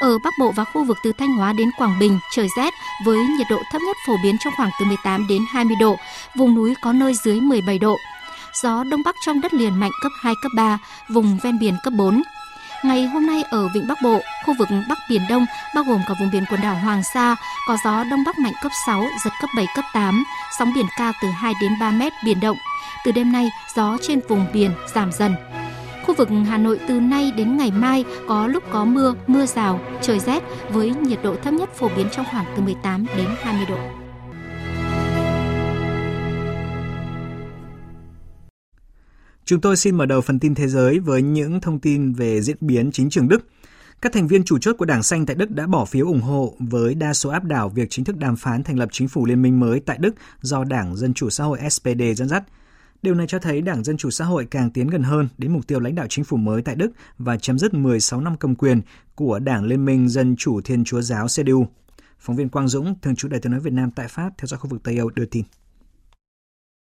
Ở Bắc Bộ và khu vực từ Thanh Hóa đến Quảng Bình, trời rét với nhiệt độ thấp nhất phổ biến trong khoảng từ 18 đến 20 độ, vùng núi có nơi dưới 17 độ. Gió Đông Bắc trong đất liền mạnh cấp 2, cấp 3, vùng ven biển cấp 4. Ngày hôm nay ở Vịnh Bắc Bộ, khu vực Bắc Biển Đông, bao gồm cả vùng biển quần đảo Hoàng Sa, có gió Đông Bắc mạnh cấp 6, giật cấp 7, cấp 8, sóng biển cao từ 2 đến 3 mét biển động. Từ đêm nay, gió trên vùng biển giảm dần. Khu vực Hà Nội từ nay đến ngày mai có lúc có mưa, mưa rào, trời rét với nhiệt độ thấp nhất phổ biến trong khoảng từ 18 đến 20 độ. Chúng tôi xin mở đầu phần tin thế giới với những thông tin về diễn biến chính trường Đức. Các thành viên chủ chốt của Đảng Xanh tại Đức đã bỏ phiếu ủng hộ với đa số áp đảo việc chính thức đàm phán thành lập chính phủ liên minh mới tại Đức do Đảng Dân Chủ Xã hội SPD dẫn dắt. Điều này cho thấy Đảng Dân Chủ Xã hội càng tiến gần hơn đến mục tiêu lãnh đạo chính phủ mới tại Đức và chấm dứt 16 năm cầm quyền của Đảng Liên minh Dân Chủ Thiên Chúa Giáo CDU. Phóng viên Quang Dũng, thường trú Đại tiếng nói Việt Nam tại Pháp theo dõi khu vực Tây Âu đưa tin.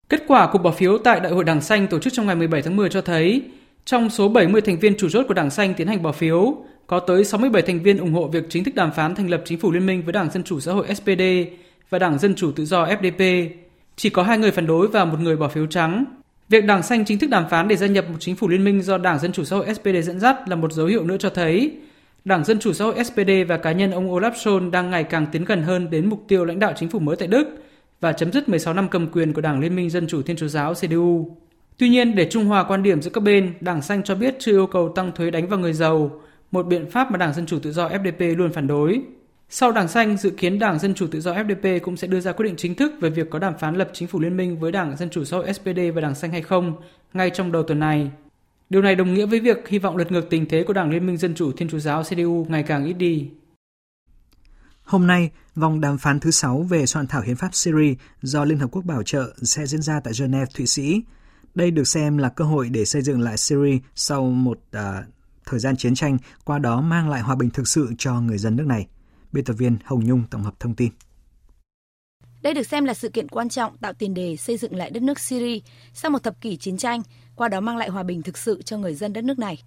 Kết quả cuộc bỏ phiếu tại Đại hội Đảng Xanh tổ chức trong ngày 17 tháng 10 cho thấy, trong số 70 thành viên chủ chốt của Đảng Xanh tiến hành bỏ phiếu, có tới 67 thành viên ủng hộ việc chính thức đàm phán thành lập chính phủ liên minh với Đảng Dân Chủ Xã hội SPD và Đảng Dân Chủ Tự do FDP. Chỉ có hai người phản đối và một người bỏ phiếu trắng. Việc Đảng Xanh chính thức đàm phán để gia nhập một chính phủ liên minh do Đảng Dân Chủ Xã hội SPD dẫn dắt là một dấu hiệu nữa cho thấy Đảng Dân Chủ Xã hội SPD và cá nhân ông Olaf Scholz đang ngày càng tiến gần hơn đến mục tiêu lãnh đạo chính phủ mới tại Đức – và chấm dứt 16 năm cầm quyền của Đảng Liên minh Dân chủ Thiên Chúa giáo CDU. Tuy nhiên, để trung hòa quan điểm giữa các bên, Đảng Xanh cho biết chưa yêu cầu tăng thuế đánh vào người giàu, một biện pháp mà Đảng Dân chủ Tự do FDP luôn phản đối. Sau Đảng Xanh, dự kiến Đảng Dân chủ Tự do FDP cũng sẽ đưa ra quyết định chính thức về việc có đàm phán lập chính phủ liên minh với Đảng Dân chủ xã hội SPD và Đảng Xanh hay không ngay trong đầu tuần này. Điều này đồng nghĩa với việc hy vọng lật ngược tình thế của Đảng Liên minh Dân chủ Thiên Chúa giáo CDU ngày càng ít đi. Hôm nay, vòng đàm phán thứ 6 về soạn thảo hiến pháp Syria do Liên Hợp Quốc bảo trợ sẽ diễn ra tại Geneva, Thụy Sĩ. Đây được xem là cơ hội để xây dựng lại Syria sau một uh, thời gian chiến tranh, qua đó mang lại hòa bình thực sự cho người dân nước này. Biên tập viên Hồng Nhung tổng hợp thông tin. Đây được xem là sự kiện quan trọng tạo tiền đề xây dựng lại đất nước Syria sau một thập kỷ chiến tranh, qua đó mang lại hòa bình thực sự cho người dân đất nước này.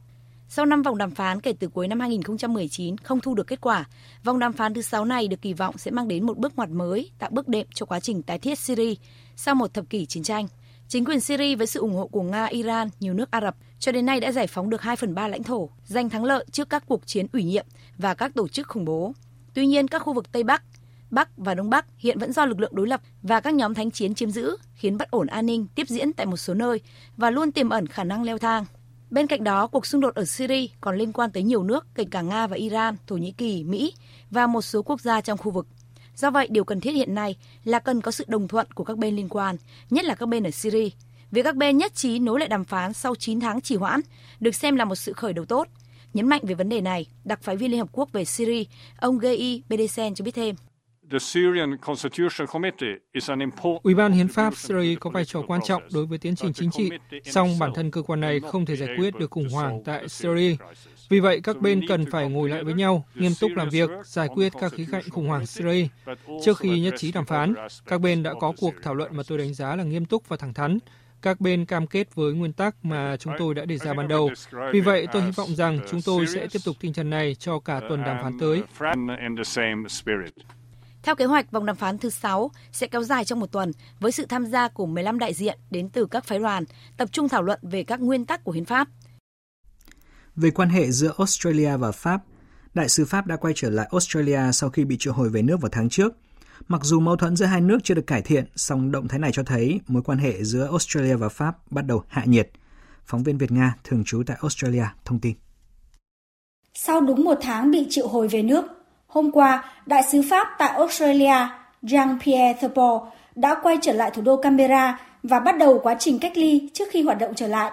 Sau 5 vòng đàm phán kể từ cuối năm 2019 không thu được kết quả, vòng đàm phán thứ 6 này được kỳ vọng sẽ mang đến một bước ngoặt mới, tạo bước đệm cho quá trình tái thiết Syria sau một thập kỷ chiến tranh. Chính quyền Syria với sự ủng hộ của Nga, Iran, nhiều nước Ả Rập cho đến nay đã giải phóng được 2 phần 3 lãnh thổ, giành thắng lợi trước các cuộc chiến ủy nhiệm và các tổ chức khủng bố. Tuy nhiên, các khu vực Tây Bắc, Bắc và Đông Bắc hiện vẫn do lực lượng đối lập và các nhóm thánh chiến chiếm giữ, khiến bất ổn an ninh tiếp diễn tại một số nơi và luôn tiềm ẩn khả năng leo thang. Bên cạnh đó, cuộc xung đột ở Syria còn liên quan tới nhiều nước, kể cả Nga và Iran, Thổ Nhĩ Kỳ, Mỹ và một số quốc gia trong khu vực. Do vậy, điều cần thiết hiện nay là cần có sự đồng thuận của các bên liên quan, nhất là các bên ở Syria. Việc các bên nhất trí nối lại đàm phán sau 9 tháng trì hoãn được xem là một sự khởi đầu tốt. Nhấn mạnh về vấn đề này, đặc phái viên Liên Hợp Quốc về Syria, ông Gei Bedesen cho biết thêm. Ủy ban Hiến pháp Syria có vai trò quan trọng đối với tiến trình chính trị, song bản thân cơ quan này không thể giải quyết được khủng hoảng tại Syria. Vì vậy, các bên cần phải ngồi lại với nhau, nghiêm túc làm việc, giải quyết các khía cạnh khủng hoảng Syria. Trước khi nhất trí đàm phán, các bên đã có cuộc thảo luận mà tôi đánh giá là nghiêm túc và thẳng thắn. Các bên cam kết với nguyên tắc mà chúng tôi đã đề ra ban đầu. Vì vậy, tôi hy vọng rằng chúng tôi sẽ tiếp tục tinh thần này cho cả tuần đàm phán tới. Theo kế hoạch, vòng đàm phán thứ 6 sẽ kéo dài trong một tuần với sự tham gia của 15 đại diện đến từ các phái đoàn, tập trung thảo luận về các nguyên tắc của hiến pháp. Về quan hệ giữa Australia và Pháp, đại sứ Pháp đã quay trở lại Australia sau khi bị triệu hồi về nước vào tháng trước. Mặc dù mâu thuẫn giữa hai nước chưa được cải thiện, song động thái này cho thấy mối quan hệ giữa Australia và Pháp bắt đầu hạ nhiệt. Phóng viên Việt Nga thường trú tại Australia thông tin. Sau đúng một tháng bị triệu hồi về nước, Hôm qua, đại sứ Pháp tại Australia Jean-Pierre Thupol đã quay trở lại thủ đô Canberra và bắt đầu quá trình cách ly trước khi hoạt động trở lại.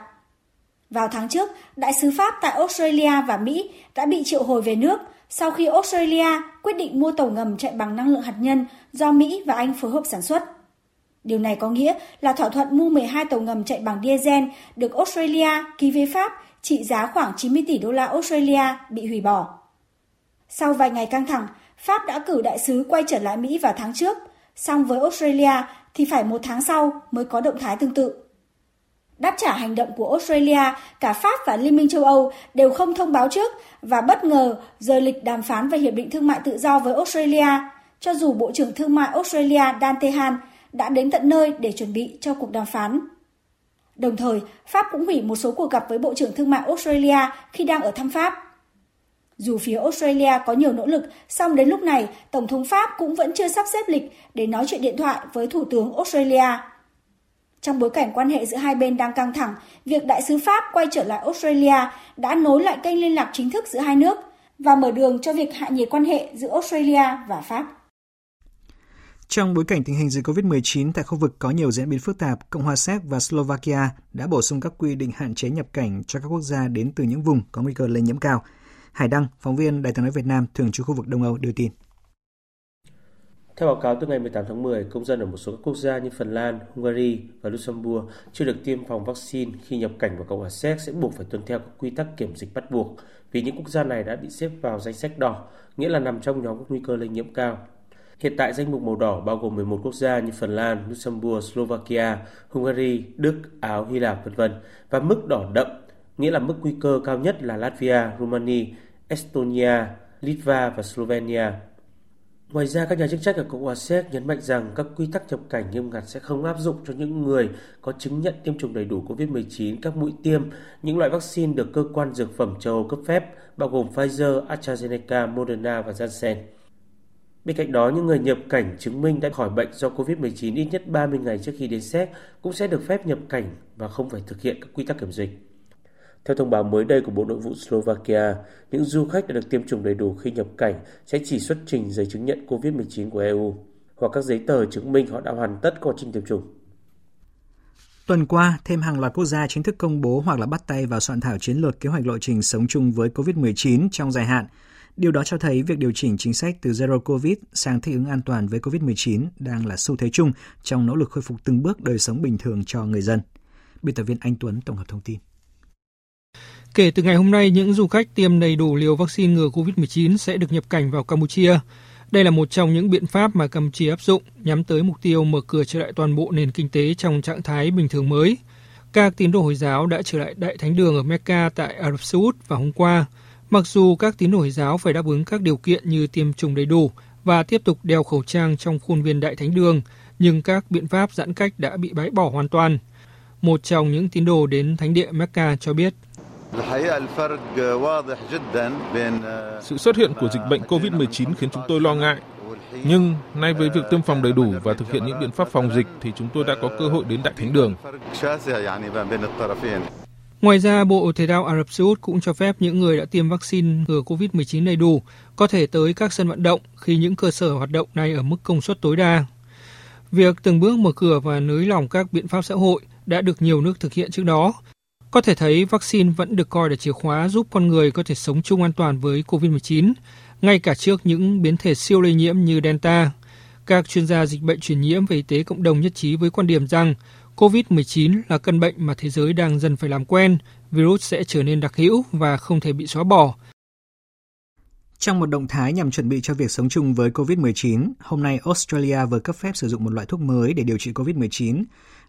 Vào tháng trước, đại sứ Pháp tại Australia và Mỹ đã bị triệu hồi về nước sau khi Australia quyết định mua tàu ngầm chạy bằng năng lượng hạt nhân do Mỹ và Anh phối hợp sản xuất. Điều này có nghĩa là thỏa thuận mua 12 tàu ngầm chạy bằng diesel được Australia ký với Pháp trị giá khoảng 90 tỷ đô la Australia bị hủy bỏ. Sau vài ngày căng thẳng, Pháp đã cử đại sứ quay trở lại Mỹ vào tháng trước, song với Australia thì phải một tháng sau mới có động thái tương tự. Đáp trả hành động của Australia, cả Pháp và Liên minh châu Âu đều không thông báo trước và bất ngờ rời lịch đàm phán về Hiệp định Thương mại Tự do với Australia, cho dù Bộ trưởng Thương mại Australia Dan Tehan đã đến tận nơi để chuẩn bị cho cuộc đàm phán. Đồng thời, Pháp cũng hủy một số cuộc gặp với Bộ trưởng Thương mại Australia khi đang ở thăm Pháp. Dù phía Australia có nhiều nỗ lực, song đến lúc này, Tổng thống Pháp cũng vẫn chưa sắp xếp lịch để nói chuyện điện thoại với Thủ tướng Australia. Trong bối cảnh quan hệ giữa hai bên đang căng thẳng, việc đại sứ Pháp quay trở lại Australia đã nối lại kênh liên lạc chính thức giữa hai nước và mở đường cho việc hạ nhiệt quan hệ giữa Australia và Pháp. Trong bối cảnh tình hình dịch COVID-19 tại khu vực có nhiều diễn biến phức tạp, Cộng hòa Séc và Slovakia đã bổ sung các quy định hạn chế nhập cảnh cho các quốc gia đến từ những vùng có nguy cơ lây nhiễm cao – Hải Đăng, phóng viên Đài tiếng nói Việt Nam thường trú khu vực Đông Âu đưa tin. Theo báo cáo từ ngày 18 tháng 10, công dân ở một số các quốc gia như Phần Lan, Hungary và Luxembourg chưa được tiêm phòng vaccine khi nhập cảnh vào Cộng hòa Séc sẽ buộc phải tuân theo các quy tắc kiểm dịch bắt buộc vì những quốc gia này đã bị xếp vào danh sách đỏ, nghĩa là nằm trong nhóm có nguy cơ lây nhiễm cao. Hiện tại danh mục màu đỏ bao gồm 11 quốc gia như Phần Lan, Luxembourg, Slovakia, Hungary, Đức, Áo, Hy Lạp, v.v. và mức đỏ đậm, nghĩa là mức nguy cơ cao nhất là Latvia, Romania, Estonia, Litva và Slovenia. Ngoài ra, các nhà chức trách ở Cộng hòa Séc nhấn mạnh rằng các quy tắc nhập cảnh nghiêm ngặt sẽ không áp dụng cho những người có chứng nhận tiêm chủng đầy đủ COVID-19 các mũi tiêm, những loại vaccine được cơ quan dược phẩm châu Âu cấp phép, bao gồm Pfizer, AstraZeneca, Moderna và Janssen. Bên cạnh đó, những người nhập cảnh chứng minh đã khỏi bệnh do COVID-19 ít nhất 30 ngày trước khi đến Séc cũng sẽ được phép nhập cảnh và không phải thực hiện các quy tắc kiểm dịch. Theo thông báo mới đây của Bộ Nội vụ Slovakia, những du khách đã được tiêm chủng đầy đủ khi nhập cảnh sẽ chỉ xuất trình giấy chứng nhận COVID-19 của EU hoặc các giấy tờ chứng minh họ đã hoàn tất quá trình tiêm chủng. Tuần qua, thêm hàng loạt quốc gia chính thức công bố hoặc là bắt tay vào soạn thảo chiến lược kế hoạch lộ trình sống chung với COVID-19 trong dài hạn. Điều đó cho thấy việc điều chỉnh chính sách từ Zero Covid sang thích ứng an toàn với COVID-19 đang là xu thế chung trong nỗ lực khôi phục từng bước đời sống bình thường cho người dân. Biên tập viên Anh Tuấn tổng hợp thông tin. Kể từ ngày hôm nay, những du khách tiêm đầy đủ liều vaccine ngừa COVID-19 sẽ được nhập cảnh vào Campuchia. Đây là một trong những biện pháp mà Campuchia áp dụng nhắm tới mục tiêu mở cửa trở lại toàn bộ nền kinh tế trong trạng thái bình thường mới. Các tín đồ Hồi giáo đã trở lại Đại Thánh Đường ở Mecca tại Ả Rập Xê Út vào hôm qua. Mặc dù các tín đồ Hồi giáo phải đáp ứng các điều kiện như tiêm chủng đầy đủ và tiếp tục đeo khẩu trang trong khuôn viên Đại Thánh Đường, nhưng các biện pháp giãn cách đã bị bãi bỏ hoàn toàn. Một trong những tín đồ đến Thánh địa Mecca cho biết. Sự xuất hiện của dịch bệnh COVID-19 khiến chúng tôi lo ngại. Nhưng nay với việc tiêm phòng đầy đủ và thực hiện những biện pháp phòng dịch thì chúng tôi đã có cơ hội đến Đại Thánh Đường. Ngoài ra, Bộ Thể thao Ả Rập Xê Út cũng cho phép những người đã tiêm vaccine ngừa COVID-19 đầy đủ có thể tới các sân vận động khi những cơ sở hoạt động này ở mức công suất tối đa. Việc từng bước mở cửa và nới lỏng các biện pháp xã hội đã được nhiều nước thực hiện trước đó. Có thể thấy vaccine vẫn được coi là chìa khóa giúp con người có thể sống chung an toàn với COVID-19, ngay cả trước những biến thể siêu lây nhiễm như Delta. Các chuyên gia dịch bệnh truyền nhiễm về y tế cộng đồng nhất trí với quan điểm rằng COVID-19 là căn bệnh mà thế giới đang dần phải làm quen, virus sẽ trở nên đặc hữu và không thể bị xóa bỏ. Trong một động thái nhằm chuẩn bị cho việc sống chung với COVID-19, hôm nay Australia vừa cấp phép sử dụng một loại thuốc mới để điều trị COVID-19.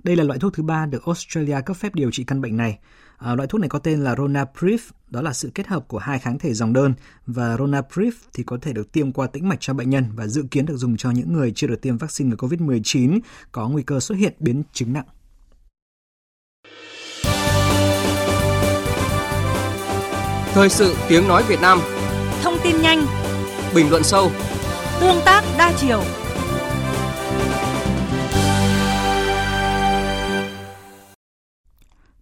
Đây là loại thuốc thứ ba được Australia cấp phép điều trị căn bệnh này. À, loại thuốc này có tên là Ronapreve, đó là sự kết hợp của hai kháng thể dòng đơn và Ronapreve thì có thể được tiêm qua tĩnh mạch cho bệnh nhân và dự kiến được dùng cho những người chưa được tiêm vaccine ngừa COVID-19 có nguy cơ xuất hiện biến chứng nặng. Thời sự tiếng nói Việt Nam Thông tin nhanh Bình luận sâu Tương tác đa chiều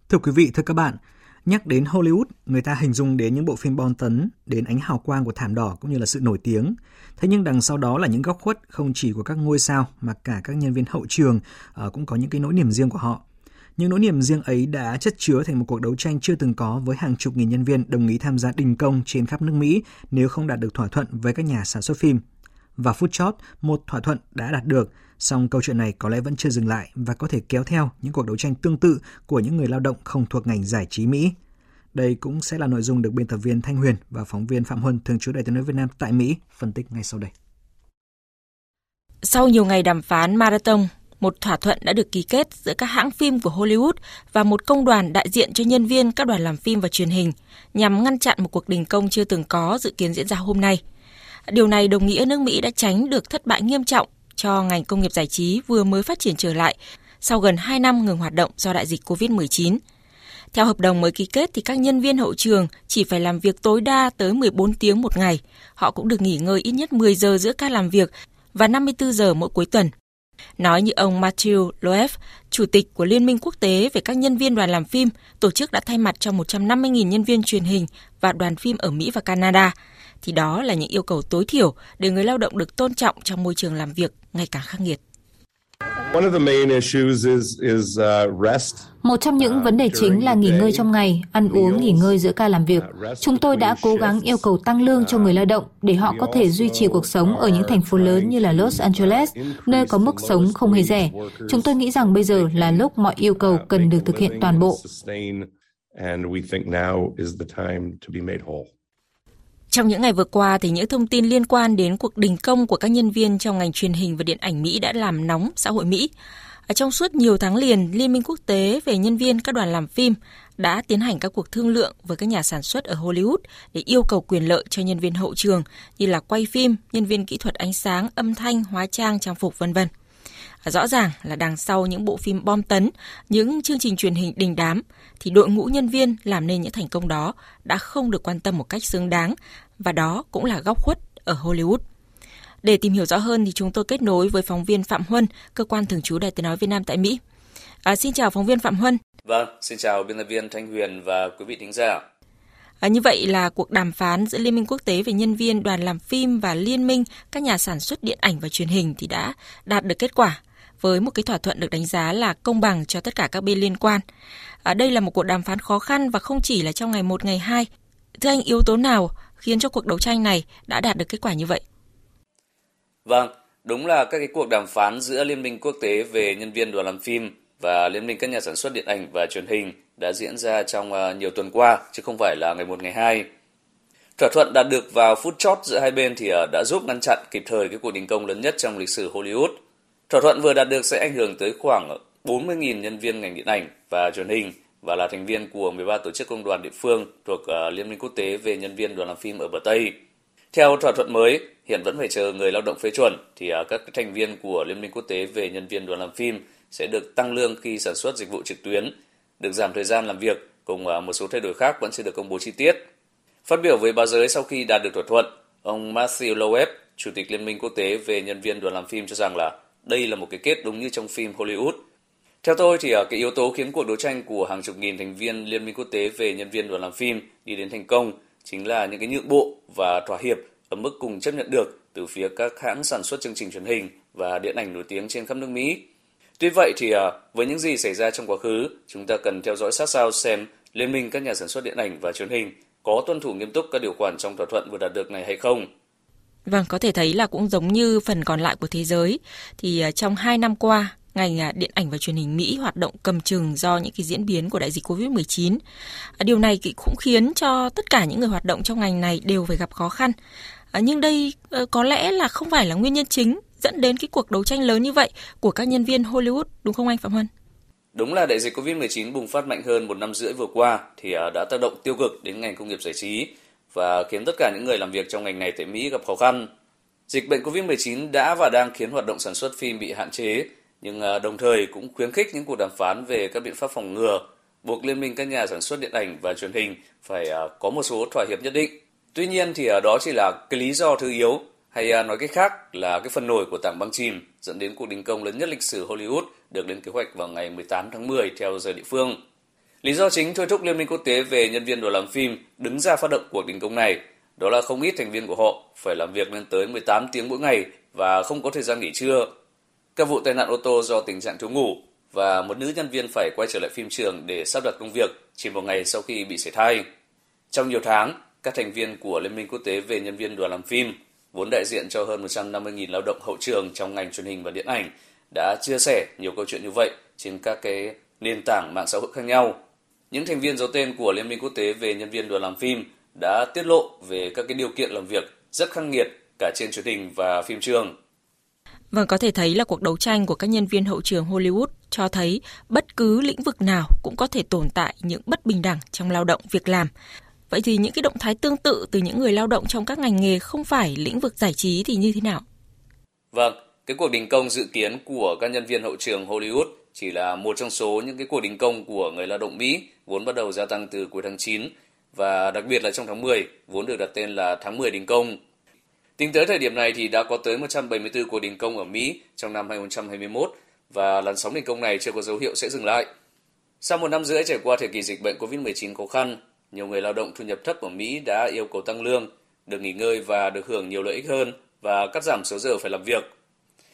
Thưa quý vị, thưa các bạn, nhắc đến Hollywood, người ta hình dung đến những bộ phim bom tấn, đến ánh hào quang của thảm đỏ cũng như là sự nổi tiếng. Thế nhưng đằng sau đó là những góc khuất không chỉ của các ngôi sao mà cả các nhân viên hậu trường uh, cũng có những cái nỗi niềm riêng của họ. Những nỗi niềm riêng ấy đã chất chứa thành một cuộc đấu tranh chưa từng có với hàng chục nghìn nhân viên đồng ý tham gia đình công trên khắp nước Mỹ nếu không đạt được thỏa thuận với các nhà sản xuất phim. Và phút chót, một thỏa thuận đã đạt được, song câu chuyện này có lẽ vẫn chưa dừng lại và có thể kéo theo những cuộc đấu tranh tương tự của những người lao động không thuộc ngành giải trí Mỹ. Đây cũng sẽ là nội dung được biên tập viên Thanh Huyền và phóng viên Phạm Huân thường trú Đại tiếng nói Việt Nam tại Mỹ phân tích ngay sau đây. Sau nhiều ngày đàm phán marathon, một thỏa thuận đã được ký kết giữa các hãng phim của Hollywood và một công đoàn đại diện cho nhân viên các đoàn làm phim và truyền hình nhằm ngăn chặn một cuộc đình công chưa từng có dự kiến diễn ra hôm nay. Điều này đồng nghĩa nước Mỹ đã tránh được thất bại nghiêm trọng cho ngành công nghiệp giải trí vừa mới phát triển trở lại sau gần 2 năm ngừng hoạt động do đại dịch COVID-19. Theo hợp đồng mới ký kết thì các nhân viên hậu trường chỉ phải làm việc tối đa tới 14 tiếng một ngày. Họ cũng được nghỉ ngơi ít nhất 10 giờ giữa ca làm việc và 54 giờ mỗi cuối tuần. Nói như ông Matthew Loeb, chủ tịch của Liên minh quốc tế về các nhân viên đoàn làm phim, tổ chức đã thay mặt cho 150.000 nhân viên truyền hình và đoàn phim ở Mỹ và Canada, thì đó là những yêu cầu tối thiểu để người lao động được tôn trọng trong môi trường làm việc ngày càng khắc nghiệt. Một trong những vấn đề chính là nghỉ ngơi trong ngày, ăn uống nghỉ ngơi giữa ca làm việc. Chúng tôi đã cố gắng yêu cầu tăng lương cho người lao động để họ có thể duy trì cuộc sống ở những thành phố lớn như là Los Angeles, nơi có mức sống không hề rẻ. Chúng tôi nghĩ rằng bây giờ là lúc mọi yêu cầu cần được thực hiện toàn bộ. Trong những ngày vừa qua thì những thông tin liên quan đến cuộc đình công của các nhân viên trong ngành truyền hình và điện ảnh Mỹ đã làm nóng xã hội Mỹ. Ở trong suốt nhiều tháng liền, Liên minh quốc tế về nhân viên các đoàn làm phim đã tiến hành các cuộc thương lượng với các nhà sản xuất ở Hollywood để yêu cầu quyền lợi cho nhân viên hậu trường như là quay phim, nhân viên kỹ thuật ánh sáng, âm thanh, hóa trang, trang phục vân vân. Rõ ràng là đằng sau những bộ phim bom tấn, những chương trình truyền hình đình đám thì đội ngũ nhân viên làm nên những thành công đó đã không được quan tâm một cách xứng đáng và đó cũng là góc khuất ở Hollywood. Để tìm hiểu rõ hơn thì chúng tôi kết nối với phóng viên Phạm Huân, cơ quan thường trú Đài Tiếng nói Việt Nam tại Mỹ. À, xin chào phóng viên Phạm Huân. Vâng, xin chào biên tập viên Thanh Huyền và quý vị thính giả. À, như vậy là cuộc đàm phán giữa Liên minh quốc tế về nhân viên đoàn làm phim và Liên minh các nhà sản xuất điện ảnh và truyền hình thì đã đạt được kết quả với một cái thỏa thuận được đánh giá là công bằng cho tất cả các bên liên quan. À, đây là một cuộc đàm phán khó khăn và không chỉ là trong ngày 1, ngày 2. Thưa anh, yếu tố nào khiến cho cuộc đấu tranh này đã đạt được kết quả như vậy? Vâng, đúng là các cái cuộc đàm phán giữa Liên minh quốc tế về nhân viên đoàn làm phim và Liên minh các nhà sản xuất điện ảnh và truyền hình đã diễn ra trong à, nhiều tuần qua, chứ không phải là ngày 1, ngày 2. Thỏa thuận đạt được vào phút chót giữa hai bên thì à, đã giúp ngăn chặn kịp thời cái cuộc đình công lớn nhất trong lịch sử Hollywood. Thỏa thuận vừa đạt được sẽ ảnh hưởng tới khoảng 40.000 nhân viên ngành điện ảnh và truyền hình và là thành viên của 13 tổ chức công đoàn địa phương thuộc ờ, Liên minh quốc tế về nhân viên đoàn làm phim ở bờ Tây. Theo thỏa thuận mới, hiện vẫn phải chờ người lao động phê chuẩn thì ờ, các thành viên của Liên minh quốc tế về nhân viên đoàn làm phim sẽ được tăng lương khi sản xuất dịch vụ trực tuyến, được giảm thời gian làm việc cùng ờ, một số thay đổi khác vẫn chưa được công bố chi tiết. Phát biểu với báo giới sau khi đạt được thỏa thuận, ông Matthew Loeb, Chủ tịch Liên minh quốc tế về nhân viên đoàn làm phim cho rằng là đây là một cái kết đúng như trong phim Hollywood – theo tôi thì ờ, cái yếu tố khiến cuộc đấu tranh của hàng chục nghìn thành viên Liên minh quốc tế về nhân viên đoàn làm phim đi đến thành công chính là những cái nhượng bộ và thỏa hiệp ở mức cùng chấp nhận được từ phía các hãng sản xuất chương trình truyền hình và điện ảnh nổi tiếng trên khắp nước Mỹ. Tuy vậy thì ờ, với những gì xảy ra trong quá khứ, chúng ta cần theo dõi sát sao xem Liên minh các nhà sản xuất điện ảnh và truyền hình có tuân thủ nghiêm túc các điều khoản trong thỏa thuận vừa đạt được này hay không. Vâng, có thể thấy là cũng giống như phần còn lại của thế giới, thì à, trong hai năm qua, ngành à, điện ảnh và truyền hình Mỹ hoạt động cầm chừng do những cái diễn biến của đại dịch Covid-19. À, điều này cũng khiến cho tất cả những người hoạt động trong ngành này đều phải gặp khó khăn. Nhưng đây ờ, có lẽ là không phải là nguyên nhân chính dẫn đến cái cuộc đấu tranh lớn như vậy của các nhân viên Hollywood, đúng không anh Phạm Huân? Đúng là đại dịch Covid-19 bùng phát mạnh hơn một năm rưỡi vừa qua thì đã tác động tiêu cực đến ngành công nghiệp giải trí và khiến tất cả những người làm việc trong ngành này tại Mỹ gặp khó khăn. Dịch bệnh Covid-19 đã và đang khiến hoạt động sản xuất phim bị hạn chế nhưng ờ, đồng thời cũng khuyến khích những cuộc đàm phán về các biện pháp phòng ngừa, buộc liên minh các nhà sản xuất điện ảnh và truyền hình phải ờ, có một số thỏa hiệp nhất định. Tuy nhiên thì ờ, đó chỉ là cái lý do thứ yếu hay nói cách khác là cái phần nổi của tảng băng chìm dẫn đến cuộc đình công lớn nhất lịch sử Hollywood được lên kế hoạch vào ngày 18 tháng 10 theo giờ địa phương. Lý do chính thôi thúc Liên minh quốc tế về nhân viên đoàn làm phim đứng ra phát động cuộc đình công này đó là không ít thành viên của họ phải làm việc lên tới 18 tiếng mỗi ngày và không có thời gian nghỉ trưa các vụ tai nạn ô tô do tình trạng thiếu ngủ và một nữ nhân viên phải quay trở lại phim trường để sắp đặt công việc chỉ một ngày sau khi bị sảy thai. Trong nhiều tháng, các thành viên của Liên minh quốc tế về nhân viên đoàn làm phim, vốn đại diện cho hơn 150.000 lao động hậu trường trong ngành truyền hình và điện ảnh, đã chia sẻ nhiều câu chuyện như vậy trên các cái nền tảng mạng xã hội khác nhau. Những thành viên giấu tên của Liên minh quốc tế về nhân viên đoàn làm phim đã tiết lộ về các cái điều kiện làm việc rất khắc nghiệt cả trên truyền hình và phim trường Vâng, có thể thấy là cuộc đấu tranh của các nhân viên hậu trường Hollywood cho thấy bất cứ lĩnh vực nào cũng có thể tồn tại những bất bình đẳng trong lao động việc làm. Vậy thì những cái động thái tương tự từ những người lao động trong các ngành nghề không phải lĩnh vực giải trí thì như thế nào? Vâng, cái cuộc đình công dự kiến của các nhân viên hậu trường Hollywood chỉ là một trong số những cái cuộc đình công của người lao động Mỹ vốn bắt đầu gia tăng từ cuối tháng 9 và đặc biệt là trong tháng 10 vốn được đặt tên là tháng 10 đình công Tính tới thời điểm này thì đã có tới 174 cuộc đình công ở Mỹ trong năm 2021 và làn sóng đình công này chưa có dấu hiệu sẽ dừng lại. Sau một năm rưỡi trải qua thời kỳ dịch bệnh COVID-19 khó khăn, nhiều người lao động thu nhập thấp ở Mỹ đã yêu cầu tăng lương, được nghỉ ngơi và được hưởng nhiều lợi ích hơn và cắt giảm số giờ phải làm việc.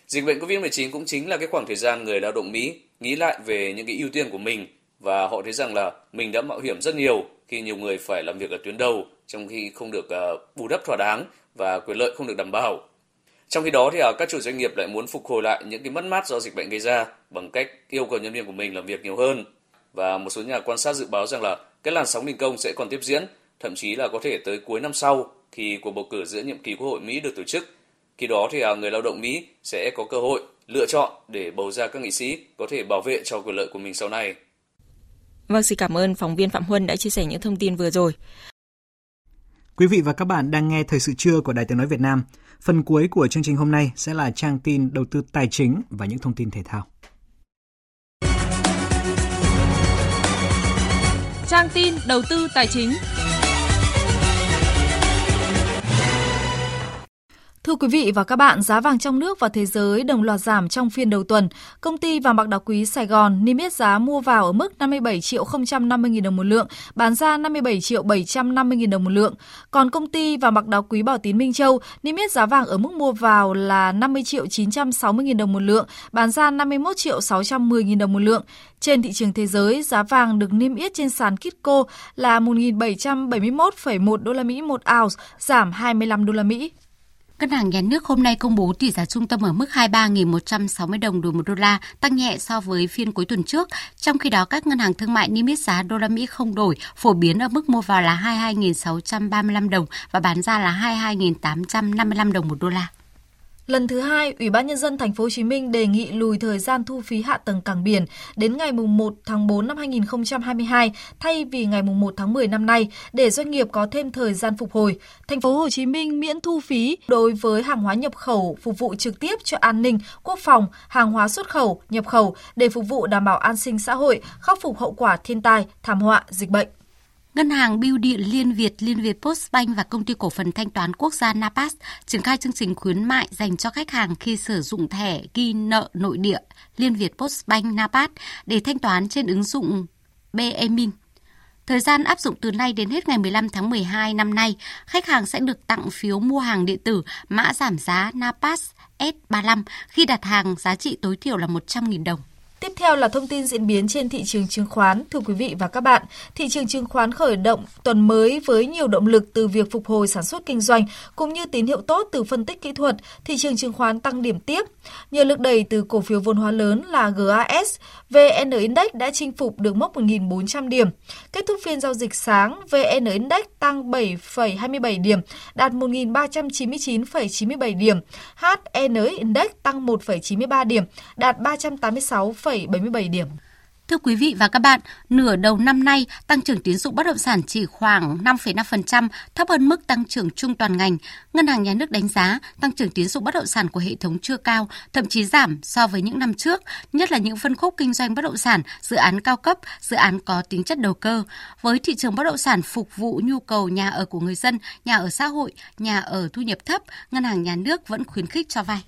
Dịch bệnh COVID-19 cũng chính là cái khoảng thời gian người lao động Mỹ nghĩ lại về những cái ưu tiên của mình và họ thấy rằng là mình đã mạo hiểm rất nhiều khi nhiều người phải làm việc ở tuyến đầu trong khi không được uh, bù đắp thỏa đáng và quyền lợi không được đảm bảo. Trong khi đó thì uh, các chủ doanh nghiệp lại muốn phục hồi lại những cái mất mát do dịch bệnh gây ra bằng cách yêu cầu nhân viên của mình làm việc nhiều hơn. Và một số nhà quan sát dự báo rằng là cái làn sóng đình công sẽ còn tiếp diễn, thậm chí là có thể tới cuối năm sau khi cuộc bầu cử giữa nhiệm kỳ Quốc hội Mỹ được tổ chức. Khi đó thì uh, người lao động Mỹ sẽ có cơ hội lựa chọn để bầu ra các nghị sĩ có thể bảo vệ cho quyền lợi của mình sau này. Vâng, xin cảm ơn phóng viên Phạm Huân đã chia sẻ những thông tin vừa rồi. Quý vị và các bạn đang nghe Thời sự trưa của Đài Tiếng Nói Việt Nam. Phần cuối của chương trình hôm nay sẽ là trang tin đầu tư tài chính và những thông tin thể thao. Trang tin đầu tư tài chính. Thưa quý vị và các bạn, giá vàng trong nước và thế giới đồng loạt giảm trong phiên đầu tuần. Công ty vàng bạc đá quý Sài Gòn niêm yết giá mua vào ở mức 57 triệu 050 000 đồng một lượng, bán ra 57 triệu 750 000 đồng một lượng. Còn công ty vàng bạc đá quý Bảo Tín Minh Châu niêm yết giá vàng ở mức mua vào là 50 triệu 960 000 đồng một lượng, bán ra 51 triệu 610 000 đồng một lượng. Trên thị trường thế giới, giá vàng được niêm yết trên sàn Kitco là 1.771,1 đô la Mỹ một ounce, giảm 25 đô la Mỹ. Ngân hàng Nhà nước hôm nay công bố tỷ giá trung tâm ở mức 23.160 đồng đổi 1 đô la, tăng nhẹ so với phiên cuối tuần trước. Trong khi đó, các ngân hàng thương mại niêm yết giá đô la Mỹ không đổi, phổ biến ở mức mua vào là 22.635 đồng và bán ra là 22.855 đồng một đô la. Lần thứ hai, Ủy ban nhân dân thành phố Hồ Chí Minh đề nghị lùi thời gian thu phí hạ tầng cảng biển đến ngày 1 tháng 4 năm 2022 thay vì ngày 1 tháng 10 năm nay để doanh nghiệp có thêm thời gian phục hồi. Thành phố Hồ Chí Minh miễn thu phí đối với hàng hóa nhập khẩu phục vụ trực tiếp cho an ninh, quốc phòng, hàng hóa xuất khẩu, nhập khẩu để phục vụ đảm bảo an sinh xã hội, khắc phục hậu quả thiên tai, thảm họa, dịch bệnh. Ngân hàng Bưu điện Liên Việt, Liên Việt Postbank và công ty cổ phần thanh toán quốc gia Napas triển khai chương trình khuyến mại dành cho khách hàng khi sử dụng thẻ ghi nợ nội địa Liên Việt Postbank Napas để thanh toán trên ứng dụng BeMin. Thời gian áp dụng từ nay đến hết ngày 15 tháng 12 năm nay, khách hàng sẽ được tặng phiếu mua hàng điện tử mã giảm giá Napas S35 khi đặt hàng giá trị tối thiểu là 100.000 đồng. Tiếp theo là thông tin diễn biến trên thị trường chứng khoán. Thưa quý vị và các bạn, thị trường chứng khoán khởi động tuần mới với nhiều động lực từ việc phục hồi sản xuất kinh doanh cũng như tín hiệu tốt từ phân tích kỹ thuật, thị trường chứng khoán tăng điểm tiếp. Nhờ lực đẩy từ cổ phiếu vốn hóa lớn là GAS, VN Index đã chinh phục được mốc 1.400 điểm. Kết thúc phiên giao dịch sáng, VN Index tăng 7,27 điểm, đạt 1.399,97 điểm. HN Index tăng 1,93 điểm, đạt 386, 6,77 điểm. Thưa quý vị và các bạn, nửa đầu năm nay, tăng trưởng tín dụng bất động sản chỉ khoảng 5,5%, thấp hơn mức tăng trưởng chung toàn ngành. Ngân hàng Nhà nước đánh giá tăng trưởng tín dụng bất động sản của hệ thống chưa cao, thậm chí giảm so với những năm trước, nhất là những phân khúc kinh doanh bất động sản, dự án cao cấp, dự án có tính chất đầu cơ. Với thị trường bất động sản phục vụ nhu cầu nhà ở của người dân, nhà ở xã hội, nhà ở thu nhập thấp, Ngân hàng Nhà nước vẫn khuyến khích cho vay.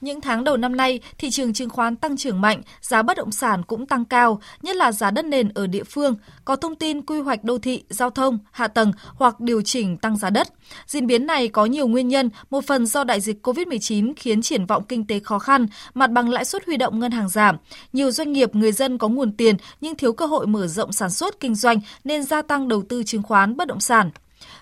Những tháng đầu năm nay, thị trường chứng khoán tăng trưởng mạnh, giá bất động sản cũng tăng cao, nhất là giá đất nền ở địa phương, có thông tin quy hoạch đô thị, giao thông, hạ tầng hoặc điều chỉnh tăng giá đất. Diễn biến này có nhiều nguyên nhân, một phần do đại dịch COVID-19 khiến triển vọng kinh tế khó khăn, mặt bằng lãi suất huy động ngân hàng giảm. Nhiều doanh nghiệp, người dân có nguồn tiền nhưng thiếu cơ hội mở rộng sản xuất kinh doanh nên gia tăng đầu tư chứng khoán bất động sản.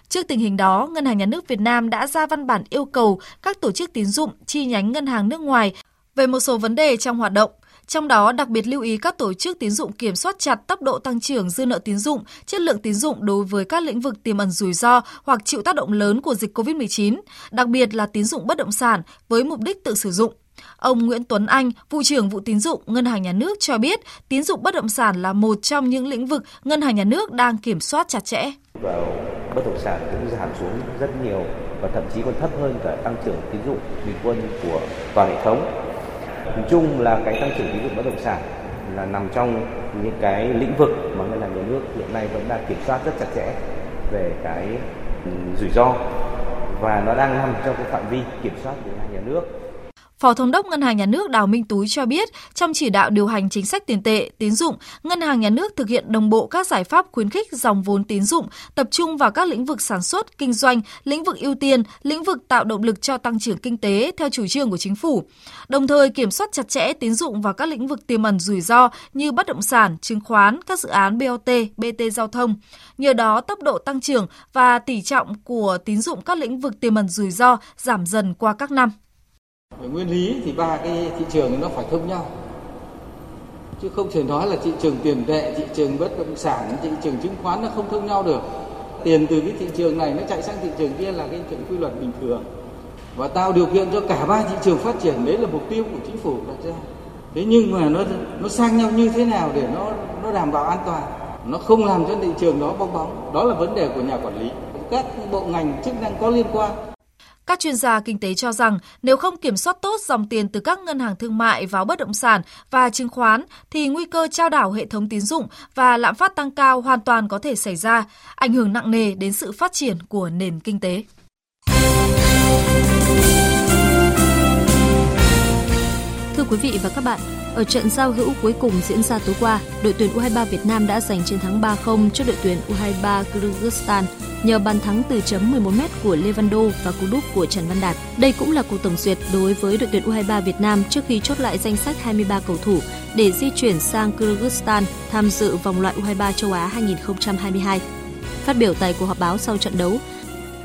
Trước tình hình đó, Ngân hàng Nhà nước Việt Nam đã ra văn bản yêu cầu các tổ chức tín dụng chi nhánh ngân hàng nước ngoài về một số vấn đề trong hoạt động. Trong đó, đặc biệt lưu ý các tổ chức tín dụng kiểm soát chặt tốc độ tăng trưởng dư nợ tín dụng, chất lượng tín dụng đối với các lĩnh vực tiềm ẩn rủi ro hoặc chịu tác động lớn của dịch COVID-19, đặc biệt là tín dụng bất động sản với mục đích tự sử dụng. Ông Nguyễn Tuấn Anh, vụ trưởng vụ tín dụng Ngân hàng Nhà nước cho biết, tín dụng bất động sản là một trong những lĩnh vực Ngân hàng Nhà nước đang kiểm soát chặt chẽ. Vào bất động sản cũng giảm xuống rất nhiều và thậm chí còn thấp hơn cả tăng trưởng tín dụng bình quân của toàn hệ thống. Nói chung là cái tăng trưởng tín dụng bất động sản là nằm trong những cái lĩnh vực mà ngân hàng nhà nước hiện nay vẫn đang kiểm soát rất chặt chẽ về cái ừ, rủi ro và nó đang nằm trong cái phạm vi kiểm soát của ngân hàng nhà nước Phó Thống đốc Ngân hàng Nhà nước Đào Minh Túi cho biết, trong chỉ đạo điều hành chính sách tiền tệ, tín dụng, Ngân hàng Nhà nước thực hiện đồng bộ các giải pháp khuyến khích dòng vốn tín dụng, tập trung vào các lĩnh vực sản xuất, kinh doanh, lĩnh vực ưu tiên, lĩnh vực tạo động lực cho tăng trưởng kinh tế theo chủ trương của chính phủ. Đồng thời kiểm soát chặt chẽ tín dụng vào các lĩnh vực tiềm ẩn rủi ro như bất động sản, chứng khoán, các dự án BOT, BT giao thông. Nhờ đó, tốc độ tăng trưởng và tỷ trọng của tín dụng các lĩnh vực tiềm ẩn rủi ro giảm dần qua các năm. Về nguyên lý thì ba cái thị trường nó phải thông nhau. Chứ không thể nói là thị trường tiền tệ, thị trường bất động sản, thị trường chứng khoán nó không thông nhau được. Tiền từ cái thị trường này nó chạy sang thị trường kia là cái chuyện quy luật bình thường. Và tạo điều kiện cho cả ba thị trường phát triển đấy là mục tiêu của chính phủ đặt ra. Thế nhưng mà nó nó sang nhau như thế nào để nó nó đảm bảo an toàn, nó không làm cho thị trường đó bong bóng. Đó là vấn đề của nhà quản lý. Các bộ ngành chức năng có liên quan các chuyên gia kinh tế cho rằng nếu không kiểm soát tốt dòng tiền từ các ngân hàng thương mại vào bất động sản và chứng khoán thì nguy cơ trao đảo hệ thống tín dụng và lạm phát tăng cao hoàn toàn có thể xảy ra, ảnh hưởng nặng nề đến sự phát triển của nền kinh tế. Thưa quý vị và các bạn, ở trận giao hữu cuối cùng diễn ra tối qua, đội tuyển U23 Việt Nam đã giành chiến thắng 3-0 trước đội tuyển U23 Kyrgyzstan nhờ bàn thắng từ chấm 11m của Levando và cú đúp của Trần Văn Đạt. Đây cũng là cuộc tổng duyệt đối với đội tuyển U23 Việt Nam trước khi chốt lại danh sách 23 cầu thủ để di chuyển sang Kyrgyzstan tham dự vòng loại U23 châu Á 2022. Phát biểu tại cuộc họp báo sau trận đấu,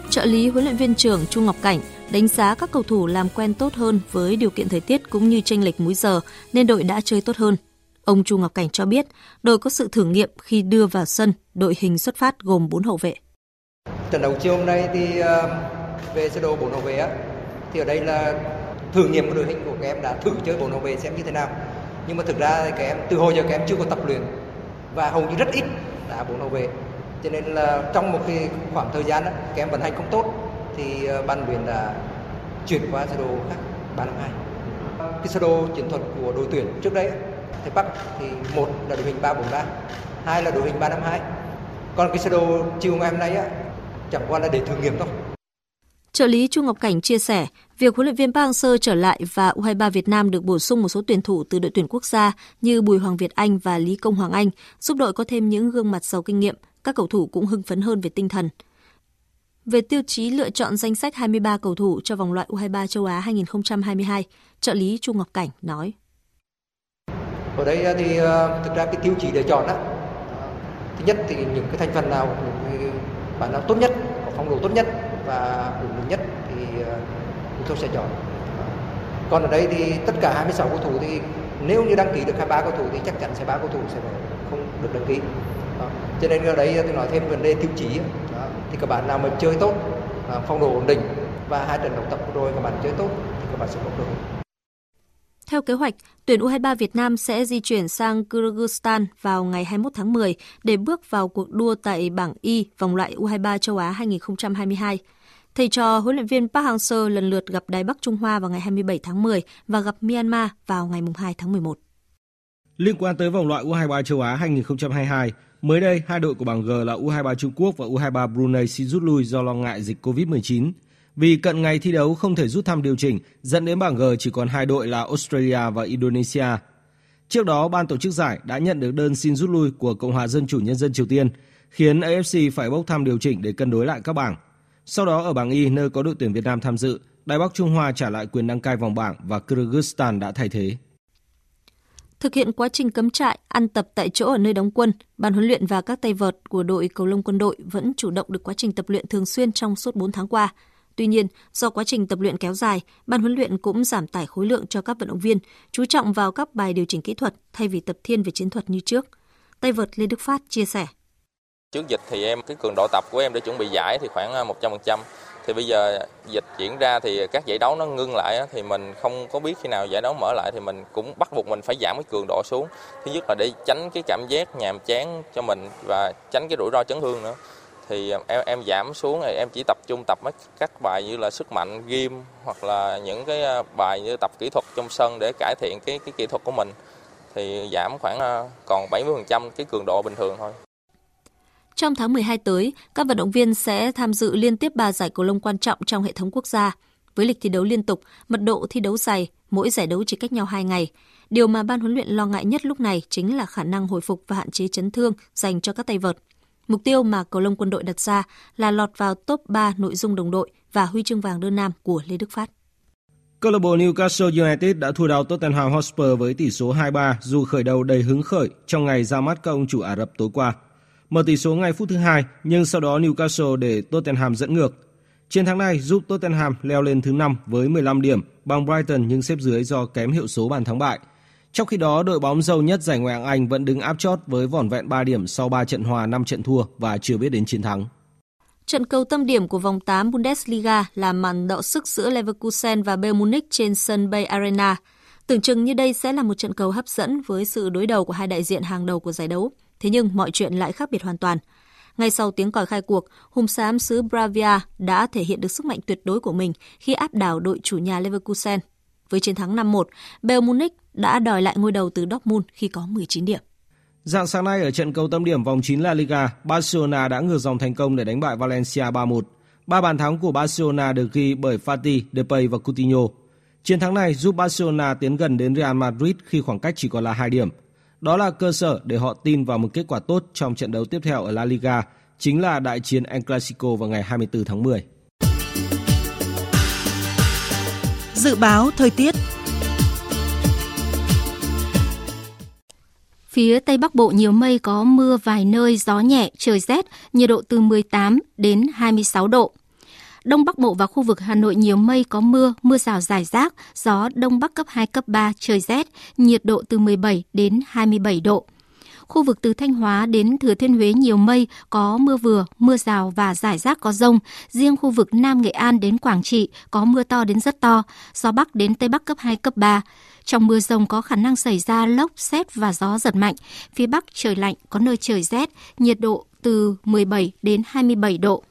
trợ lý huấn luyện viên trưởng Trung Ngọc Cảnh đánh giá các cầu thủ làm quen tốt hơn với điều kiện thời tiết cũng như tranh lệch múi giờ nên đội đã chơi tốt hơn. Ông Chu Ngọc Cảnh cho biết, đội có sự thử nghiệm khi đưa vào sân đội hình xuất phát gồm 4 hậu vệ. Trận đấu chiều hôm nay thì ờ, về sơ đồ 4 hậu vệ á, thì ở đây là thử nghiệm của đội hình của các em đã thử chơi 4 hậu vệ xem như thế nào. Nhưng mà thực ra các em từ hồi giờ các em chưa có tập luyện và hầu như rất ít đã 4 hậu vệ. Cho nên là trong một cái khoảng thời gian đó, các em vận hành không tốt thì ờ, ban luyện đã chuyển qua sơ đồ khác 352. Cái sơ đồ chiến thuật của đội tuyển trước đây Tây Bắc thì một là đội hình 343, hai là đội hình 352. Còn cái sơ đồ chiều ngày hôm nay á chẳng qua là để thử nghiệm thôi. Trợ lý Chu Ngọc Cảnh chia sẻ, việc huấn luyện viên Park Hang-seo trở lại và U23 Việt Nam được bổ sung một số tuyển thủ từ đội tuyển quốc gia như Bùi Hoàng Việt Anh và Lý Công Hoàng Anh, giúp đội có thêm những gương mặt giàu kinh nghiệm, các cầu thủ cũng hưng phấn hơn về tinh thần. Về tiêu chí lựa chọn danh sách 23 cầu thủ cho vòng loại U23 châu Á 2022, trợ lý Chu Ngọc Cảnh nói. Ở đây thì ờ, thực ra cái tiêu chí để chọn đó, thứ nhất thì những cái thành phần nào, bản nào tốt nhất, có phong độ tốt nhất và ổn định nhất thì ờ, chúng tôi sẽ chọn. Còn ở đây thì tất cả 26 cầu thủ thì nếu như đăng ký được 23 cầu thủ thì chắc chắn sẽ ba cầu thủ sẽ không được đăng ký. Đó. Cho nên ở đây tôi nói thêm vấn đề tiêu chí thì các bạn nào mà chơi tốt, phong độ ổn định và hai trận đấu tập rồi các bạn chơi tốt thì các bạn sẽ có cơ hội. Theo kế hoạch, tuyển U23 Việt Nam sẽ di chuyển sang Kyrgyzstan vào ngày 21 tháng 10 để bước vào cuộc đua tại bảng Y vòng loại U23 châu Á 2022. Thầy trò huấn luyện viên Park Hang-seo lần lượt gặp Đài Bắc Trung Hoa vào ngày 27 tháng 10 và gặp Myanmar vào ngày 2 tháng 11. Liên quan tới vòng loại U23 châu Á 2022, mới đây hai đội của bảng G là U23 Trung Quốc và U23 Brunei xin rút lui do lo ngại dịch Covid-19. Vì cận ngày thi đấu không thể rút thăm điều chỉnh, dẫn đến bảng G chỉ còn hai đội là Australia và Indonesia. Trước đó, ban tổ chức giải đã nhận được đơn xin rút lui của Cộng hòa Dân chủ Nhân dân Triều Tiên, khiến AFC phải bốc thăm điều chỉnh để cân đối lại các bảng. Sau đó ở bảng Y nơi có đội tuyển Việt Nam tham dự, Đài Bắc Trung Hoa trả lại quyền đăng cai vòng bảng và Kyrgyzstan đã thay thế. Thực hiện quá trình cấm trại, ăn tập tại chỗ ở nơi đóng quân, ban huấn luyện và các tay vợt của đội cầu lông quân đội vẫn chủ động được quá trình tập luyện thường xuyên trong suốt 4 tháng qua. Tuy nhiên, do quá trình tập luyện kéo dài, ban huấn luyện cũng giảm tải khối lượng cho các vận động viên, chú trọng vào các bài điều chỉnh kỹ thuật thay vì tập thiên về chiến thuật như trước. Tay vợt Lê Đức Phát chia sẻ. Trước dịch thì em cái cường độ tập của em để chuẩn bị giải thì khoảng à, 100%. Thì bây giờ dịch diễn ra thì các giải đấu nó ngưng lại thì mình không có biết khi nào giải đấu mở lại thì mình cũng bắt buộc mình phải giảm cái cường độ xuống. Thứ nhất là để tránh cái cảm giác nhàm chán cho mình và tránh cái rủi ro chấn thương nữa thì em em giảm xuống thì em chỉ tập trung tập mấy các bài như là sức mạnh ghim hoặc là những cái à, bài như tập kỹ thuật trong sân để cải thiện cái cái kỹ thuật của mình thì giảm khoảng à, còn 70% cái cường độ bình thường thôi. Trong tháng 12 tới, các vận động viên sẽ tham dự liên tiếp 3 giải cầu lông quan trọng trong hệ thống quốc gia. Với lịch thi đấu liên tục, mật độ thi đấu dày, mỗi giải đấu chỉ cách nhau 2 ngày. Điều mà ban huấn luyện lo ngại nhất lúc này chính là khả năng hồi phục và hạn chế chấn thương dành cho các tay vợt. Mục tiêu mà cầu lông quân đội đặt ra là lọt vào top 3 nội dung đồng đội và huy chương vàng đơn nam của Lê Đức Phát. Câu lạc bộ Newcastle United đã thua đau Tottenham Hotspur với tỷ số 2-3 dù khởi đầu đầy hứng khởi trong ngày ra mắt các ông chủ Ả Rập tối qua. Mở tỷ số ngay phút thứ hai, nhưng sau đó Newcastle để Tottenham dẫn ngược. Chiến thắng này giúp Tottenham leo lên thứ 5 với 15 điểm bằng Brighton nhưng xếp dưới do kém hiệu số bàn thắng bại – trong khi đó, đội bóng giàu nhất giải Ngoại hạng Anh vẫn đứng áp chót với vỏn vẹn 3 điểm sau 3 trận hòa 5 trận thua và chưa biết đến chiến thắng. Trận cầu tâm điểm của vòng 8 Bundesliga là màn đọ sức giữa Leverkusen và Bayern Munich trên sân Bay Arena. Tưởng chừng như đây sẽ là một trận cầu hấp dẫn với sự đối đầu của hai đại diện hàng đầu của giải đấu. Thế nhưng mọi chuyện lại khác biệt hoàn toàn. Ngay sau tiếng còi khai cuộc, hùng xám xứ Bravia đã thể hiện được sức mạnh tuyệt đối của mình khi áp đảo đội chủ nhà Leverkusen. Với chiến thắng 5-1, Bayern Munich đã đòi lại ngôi đầu từ Dortmund khi có 19 điểm. Dạng sáng nay ở trận cầu tâm điểm vòng 9 La Liga, Barcelona đã ngược dòng thành công để đánh bại Valencia 3-1. Ba bàn thắng của Barcelona được ghi bởi Fati, Depay và Coutinho. Chiến thắng này giúp Barcelona tiến gần đến Real Madrid khi khoảng cách chỉ còn là 2 điểm. Đó là cơ sở để họ tin vào một kết quả tốt trong trận đấu tiếp theo ở La Liga, chính là đại chiến El Clasico vào ngày 24 tháng 10. Dự báo thời tiết Phía Tây Bắc Bộ nhiều mây có mưa vài nơi, gió nhẹ, trời rét, nhiệt độ từ 18 đến 26 độ. Đông Bắc Bộ và khu vực Hà Nội nhiều mây có mưa, mưa rào rải rác, gió Đông Bắc cấp 2, cấp 3, trời rét, nhiệt độ từ 17 đến 27 độ. Khu vực từ Thanh Hóa đến Thừa Thiên Huế nhiều mây, có mưa vừa, mưa rào và rải rác có rông. Riêng khu vực Nam Nghệ An đến Quảng Trị có mưa to đến rất to, gió Bắc đến Tây Bắc cấp 2, cấp 3. Trong mưa rông có khả năng xảy ra lốc, xét và gió giật mạnh. Phía Bắc trời lạnh, có nơi trời rét, nhiệt độ từ 17 đến 27 độ.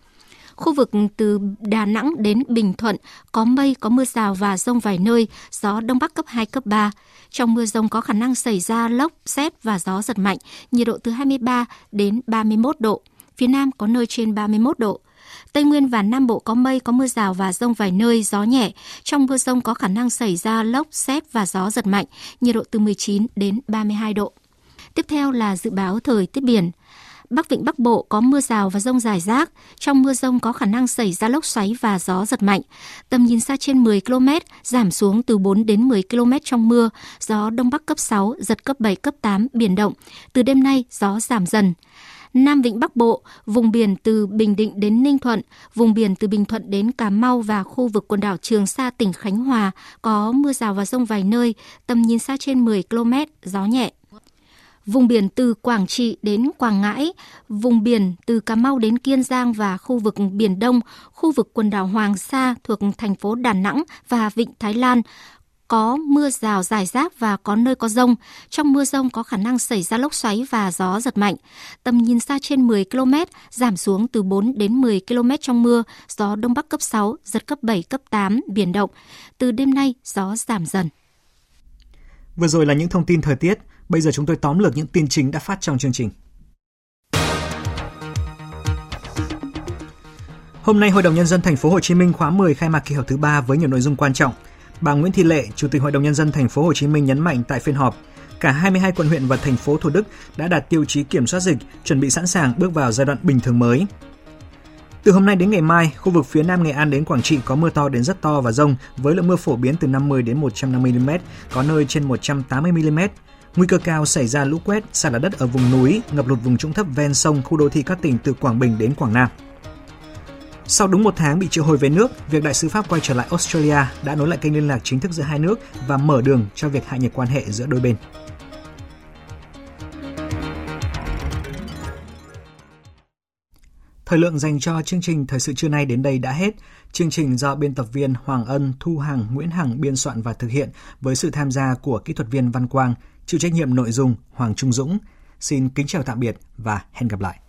Khu vực từ Đà Nẵng đến Bình Thuận có mây, có mưa rào và rông vài nơi, gió Đông Bắc cấp 2, cấp 3. Trong mưa rông có khả năng xảy ra lốc, xét và gió giật mạnh, nhiệt độ từ 23 đến 31 độ. Phía Nam có nơi trên 31 độ. Tây Nguyên và Nam Bộ có mây, có mưa rào và rông vài nơi, gió nhẹ. Trong mưa rông có khả năng xảy ra lốc, xét và gió giật mạnh, nhiệt độ từ 19 đến 32 độ. Tiếp theo là dự báo thời tiết biển. Bắc Vịnh Bắc Bộ có mưa rào và rông rải rác. Trong mưa rông có khả năng xảy ra lốc xoáy và gió giật mạnh. Tầm nhìn xa trên 10 km, giảm xuống từ 4 đến 10 km trong mưa. Gió Đông Bắc cấp 6, giật cấp 7, cấp 8, biển động. Từ đêm nay, gió giảm dần. Nam Vịnh Bắc Bộ, vùng biển từ Bình Định đến Ninh Thuận, vùng biển từ Bình Thuận đến Cà Mau và khu vực quần đảo Trường Sa tỉnh Khánh Hòa có mưa rào và rông vài nơi, tầm nhìn xa trên 10 km, gió nhẹ vùng biển từ Quảng Trị đến Quảng Ngãi, vùng biển từ Cà Mau đến Kiên Giang và khu vực Biển Đông, khu vực quần đảo Hoàng Sa thuộc thành phố Đà Nẵng và Vịnh Thái Lan có mưa rào rải rác và có nơi có rông. Trong mưa rông có khả năng xảy ra lốc xoáy và gió giật mạnh. Tầm nhìn xa trên 10 km, giảm xuống từ 4 đến 10 km trong mưa, gió Đông Bắc cấp 6, giật cấp 7, cấp 8, biển động. Từ đêm nay, gió giảm dần. Vừa rồi là những thông tin thời tiết. Bây giờ chúng tôi tóm lược những tin chính đã phát trong chương trình. Hôm nay Hội đồng nhân dân thành phố Hồ Chí Minh khóa 10 khai mạc kỳ họp thứ 3 với nhiều nội dung quan trọng. Bà Nguyễn Thị Lệ, Chủ tịch Hội đồng nhân dân thành phố Hồ Chí Minh nhấn mạnh tại phiên họp, cả 22 quận huyện và thành phố Thủ Đức đã đạt tiêu chí kiểm soát dịch, chuẩn bị sẵn sàng bước vào giai đoạn bình thường mới. Từ hôm nay đến ngày mai, khu vực phía Nam Nghệ An đến Quảng Trị có mưa to đến rất to và rông với lượng mưa phổ biến từ 50 đến 150 mm, có nơi trên 180 mm. Nguy cơ cao xảy ra lũ quét, sạt lở đất ở vùng núi, ngập lụt vùng trũng thấp ven sông, khu đô thị các tỉnh từ Quảng Bình đến Quảng Nam. Sau đúng một tháng bị triệu hồi về nước, việc đại sứ Pháp quay trở lại Australia đã nối lại kênh liên lạc chính thức giữa hai nước và mở đường cho việc hạ nhiệt quan hệ giữa đôi bên. Thời lượng dành cho chương trình Thời sự trưa nay đến đây đã hết. Chương trình do biên tập viên Hoàng Ân, Thu Hằng, Nguyễn Hằng biên soạn và thực hiện với sự tham gia của kỹ thuật viên Văn Quang, chịu trách nhiệm nội dung Hoàng Trung Dũng. Xin kính chào tạm biệt và hẹn gặp lại.